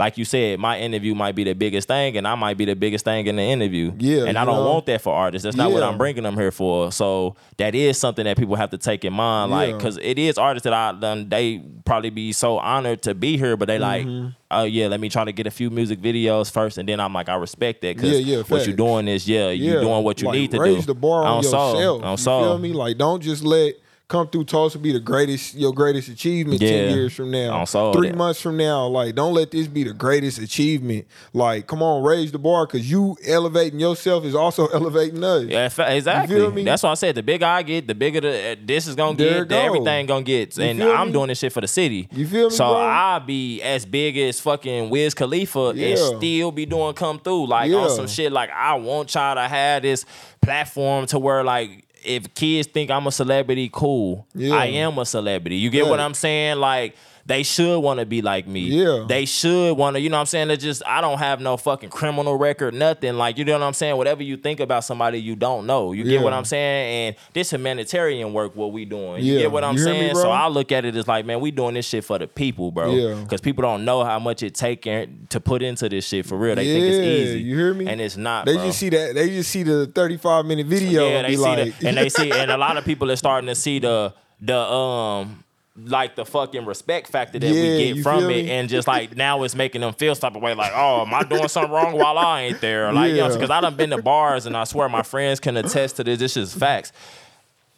like you said, my interview might be the biggest thing, and I might be the biggest thing in the interview. Yeah, and I don't know? want that for artists. That's not what I'm bringing them here for. So that is something that people have to take in mind, like because it is artists that I done. They probably be so honored to be here, but they like, Mm-hmm. oh yeah, let me try to get a few music videos first, and then I'm like, I respect that because Yeah, yeah, what you facts. doing is yeah, you're doing what you like, need to raise do. the bar on, soul, yourself. on you soul. feel me? Like, don't just let come through Tulsa be the greatest, your greatest achievement Yeah. ten years from now, three that. months from now. Like, don't let this be the greatest achievement. Like, come on, raise the bar because you elevating yourself is also elevating us. Yeah, exactly. feel me? That's why I said the bigger I get, the bigger the uh, this is gonna There get, go. everything gonna get. You and I'm me? doing this shit for the city. You feel me, So bro? I'll be as big as fucking Wiz Khalifa Yeah. and still be doing come through like Yeah. on some shit. Like I want y'all to have this platform to where like. If kids think I'm a celebrity, cool. Yeah. I am a celebrity. You get what I'm saying? Like they should want to be like me. Yeah. They should want to, you know what I'm saying? It's just I don't have no fucking criminal record, nothing. Like you know what I'm saying? Whatever you think about somebody you don't know. You get what I'm saying? And this humanitarian work what we doing. You Yeah. get what I'm You me, saying? bro? so I look at it as like, man, we doing this shit for the people, bro. Yeah. Cuz people don't know how much it take to put into this shit for real. They think it's easy. you hear me? And it's not, They bro. just see that. They just see the thirty-five minute video. Yeah, and they be see like, the, and they see, and a lot of people are starting to see the the um like the fucking respect factor that Yeah, we get from it, me? and just like now it's making them feel type of way, like, oh, am I doing something wrong while I ain't there? Like, you know, because I done been to bars, and I swear my friends can attest to this. This is facts.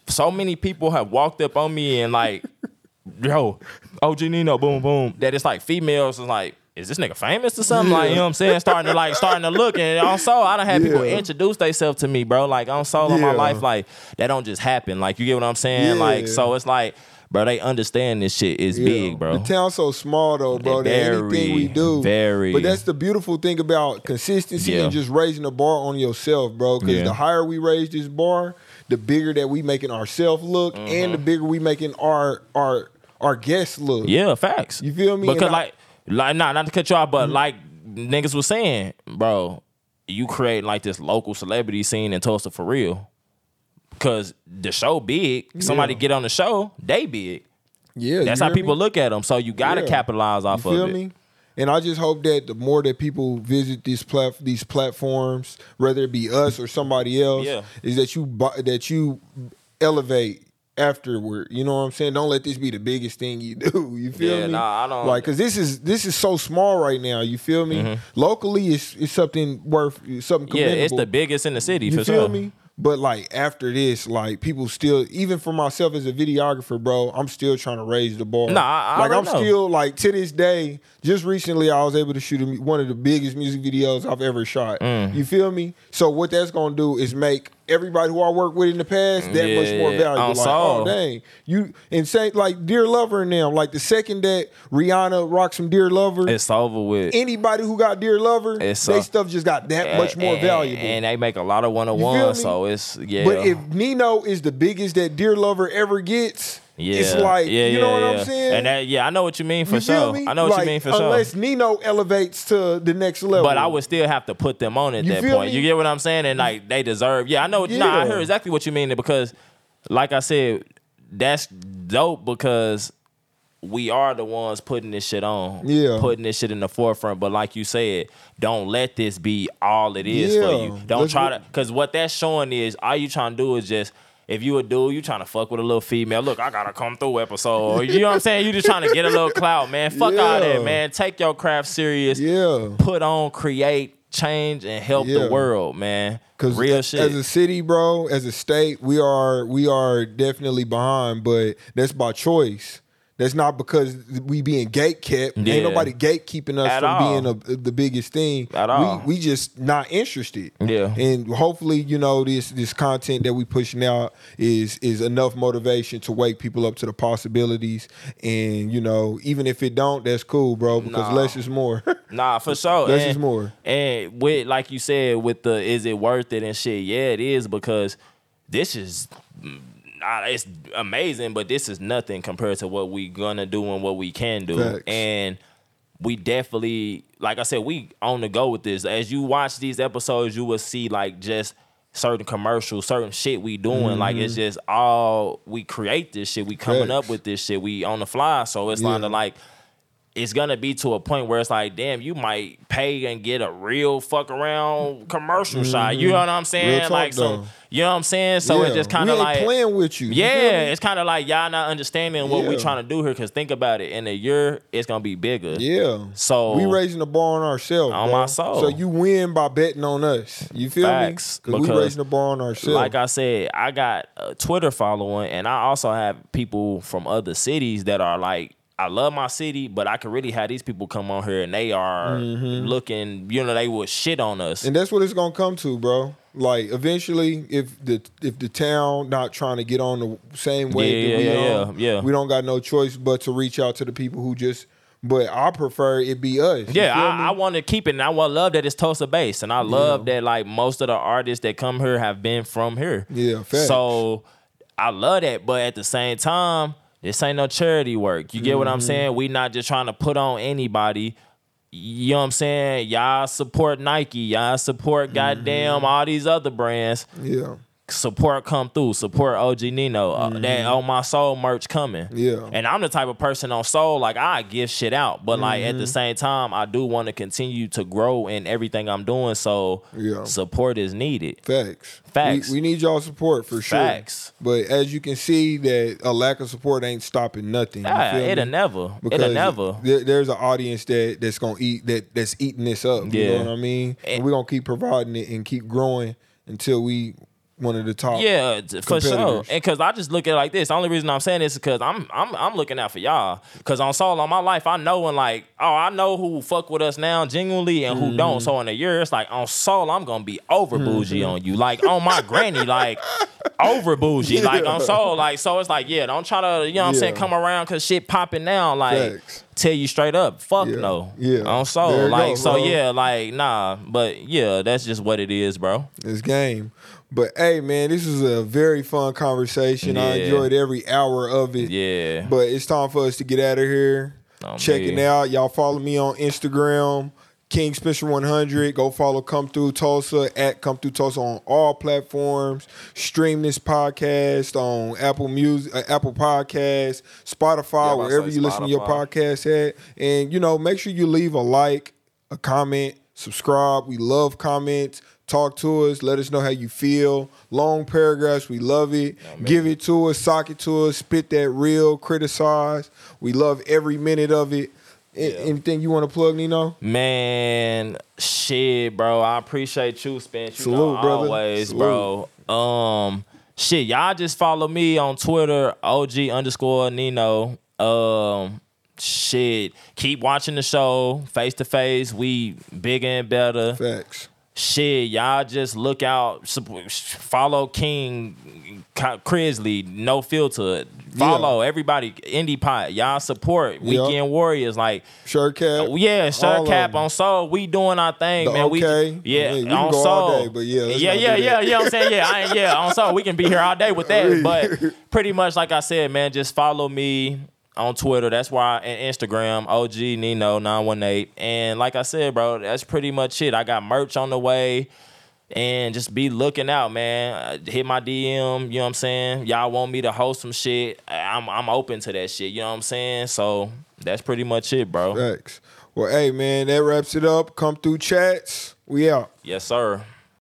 So many people have walked up on me and like, yo, OG Nino, boom, boom. That it's like females is like. Is this nigga famous or something? Like, you know what I'm saying? Starting to like, starting to look. And on soul, I had people Yeah. introduce themselves to me, bro. Like, on soul in my life, like, that don't just happen. Like, you get what I'm saying? Yeah. Like, so it's like, bro, they understand this shit is Yeah. big, bro. The town's so small though, bro. That anything we do, very. But that's the beautiful thing about consistency Yeah. and just raising the bar on yourself, bro. Because Yeah. the higher we raise this bar, the bigger that we making ourselves look, and the bigger we making our our our guests look. Mm-hmm. Yeah, facts. You feel me? Because And I- like, like, nah, not to cut you off, but like niggas was saying, bro, you create like this local celebrity scene in Tulsa for real. Cause the show big, somebody Yeah. get on the show, they big. yeah. That's how people me? look at them. So you gotta Yeah. capitalize off You feel of it. me? And I just hope that the more that people visit these plat these platforms, whether it be us or somebody else, Yeah. is that you that you elevate afterward. You know what I'm saying? Don't let this be the biggest thing you do. You feel Yeah, me? nah, I don't- like because this is this is so small right now. You feel me? Locally, it's it's something worth something. Mm-hmm. Yeah, it's the biggest in the city You feel sure. me? But like after this, like people still, even for myself as a videographer, bro, I'm still trying to raise the bar. Nah, I- I like I'm know. still like to this day. Just recently, I was able to shoot a, one of the biggest music videos I've ever shot. Mm. You feel me? So what that's gonna do is make everybody who I worked with in the past that much more Yeah, valuable. Oh, like, soul. oh dang, you and say like Dear Lover and them. Like the second that Rihanna rocks some Dear Lover, It's over with. anybody who got Dear Lover, It's they so- stuff just got that much more and, valuable. And they make a lot of one on one. So it's yeah. But if Nino is the biggest that Dear Lover ever gets, yeah, it's like yeah, you yeah, know what yeah. I'm saying. And that, yeah, I know what you mean for you sure. me? I know what Like, you mean for unless sure. Unless Nino elevates to the next level. But I would still have to put them on at You that point. me? You get what I'm saying? And like they deserve. Yeah, I know. Nah, I Yeah. heard exactly what you mean because, like I said, that's dope because we are the ones putting this shit on. Yeah. Putting this shit in the forefront. But like you said, don't let this be all it is for you. Don't Let's try to because what that's showing is all you trying to do is just if you a dude, you trying to fuck with a little female. Look, I gotta come through episode. You know what I'm saying? You just trying to get a little clout, man. Fuck all Yeah. that, man. Take your craft serious yeah. put on, create, change, and help Yeah. the world, man. Cause real shit. as a city, bro, as a state, we are we are definitely behind, but that's by choice. That's not because we being gate kept. Yeah. Ain't nobody gatekeeping us At from all. being a, the biggest thing. At all. We, we just not interested. Yeah. And hopefully, you know, this this content that we pushing out is is enough motivation to wake people up to the possibilities. And you know, even if it don't, that's cool, bro. Because Nah. less is more. Nah, for sure. Less and, is more. And with like you said, with the is it worth it and shit? Yeah, it is because this is nah, it's amazing, but this is nothing compared to what we gonna do and what we can do. Facts. And we definitely, like I said, we on the go with this. As you watch these episodes, you will see like just certain commercials, certain shit we doing. Like it's just all we create this shit. We coming up Mm-hmm. With this shit. We on the fly. So it's Yeah. kind of like it's gonna be to a point where it's like, damn, you might pay and get a real fuck around commercial shot. You know what I'm saying? Mm-hmm. Like though. you know what I'm saying? So Yeah. it's just kind of like playing with you. You yeah, me? it's kind of like y'all not understanding what we Yeah. trying to do here. Cause think about it, in a year it's gonna be bigger. Yeah. So we raising the bar on ourselves. On bro. my soul. So you win by betting on us. You feel Facts, me? Because we raising the bar on ourselves. like I said, I got a Twitter following, and I also have people from other cities that are like, I love my city, but I can really have these people come on here and they are looking, you know, they would shit on us. Mm-hmm. and that's what it's gonna come to, bro. Like eventually, if the if the town not trying to get on the same way Yeah, that we yeah, on, yeah, yeah. we don't got no choice but to reach out to the people who just. But I prefer it be us. Yeah, I? I want to keep it, and I want love that it's Tulsa based, and I love that like most of the artists that come here have been from here. Yeah, facts. So I love that, but at the same time, this ain't no charity work. You get what I'm Mm-hmm. saying? We not just trying to put on anybody. You know what I'm saying? Y'all support Nike. Y'all support Mm-hmm. goddamn all these other brands. yeah, Support come through. Support OG Nino. Uh, that on my soul merch coming. Mm-hmm. Yeah. And I'm the type of person on soul like I give shit out, but like at the Mm-hmm. same time, I do want to continue to grow in everything I'm doing. So Yeah. support is needed. facts. Facts. We, we need y'all support for sure. Facts. But as you can see, that a lack of support ain't stopping nothing. you Yeah, it'll me? never. It'll Because never. there- there's an audience that that's gonna eat that that's eating this up. You Yeah. know what I mean? And, And- we're gonna keep providing it and keep growing until we one of the top. Yeah, for sure. And because I just look at it like this. The only reason I'm saying this is because I'm I'm I'm looking out for y'all. Because on soul on my life, I know and like oh I know who fuck with us now genuinely and who Mm-hmm. don't. So in a year, it's like on soul I'm gonna be over bougie on you, like on my granny, like over bougie, like on soul, like so it's like yeah, don't try to you know what I'm saying come around because shit popping now, like. Facts. Tell you straight up, fuck Yeah. no. Yeah. On soul. Like go, so yeah, like nah. But yeah, that's just what it is, bro. This game. But hey man, this is a very fun conversation. I enjoyed every hour of it. Yeah. But it's time for us to get out of here. Oh, Check man. out. Y'all follow me on Instagram, King Spencer 100. Go follow Come Thru Tulsa at Come Thru Tulsa on all platforms. Stream this podcast on Apple Music, uh, Apple Podcasts, Spotify, Yeah, wherever you listen to your podcast at. And you know, make sure you leave a like, a comment, subscribe. We love comments. Talk to us. Let us know how you feel. Long paragraphs. We love it. Give it to us. Sock it to us. Spit that real. Criticize. We love every minute of it. A- Anything you want to plug, Nino? Man, shit, bro. I appreciate you, Spence. You Salute, know, brother. always, Salute. bro. Um, shit, y'all just follow me on Twitter, OG underscore Nino. Um, shit, keep watching the show, face to face. We bigger and better. Facts. Shit, y'all just look out. Follow King Crisley, no filter. Follow everybody, Indie Pot. Y'all support Weekend Warriors. Like, Shirt cap. Yeah, shirt cap on soul. We doing our thing, The man. okay. We yeah, Yeah, we can on soul. day, but yeah, yeah, yeah, yeah. You know what I'm saying? Yeah, I ain't, yeah, on soul. We can be here all day with that. But pretty much, like I said, man, just follow me on Twitter. That's why and Instagram, OG Nino nine one eight. And like I said, bro, that's pretty much it. I got merch on the way. And just be looking out, man. Uh, Hit my DM, you know what I'm saying? Y'all want me to host some shit. I'm I'm open to that shit, you know what I'm saying? So that's pretty much it, bro. Thanks. Well, hey man, that wraps it up. Come through chats. We out. Yes, sir.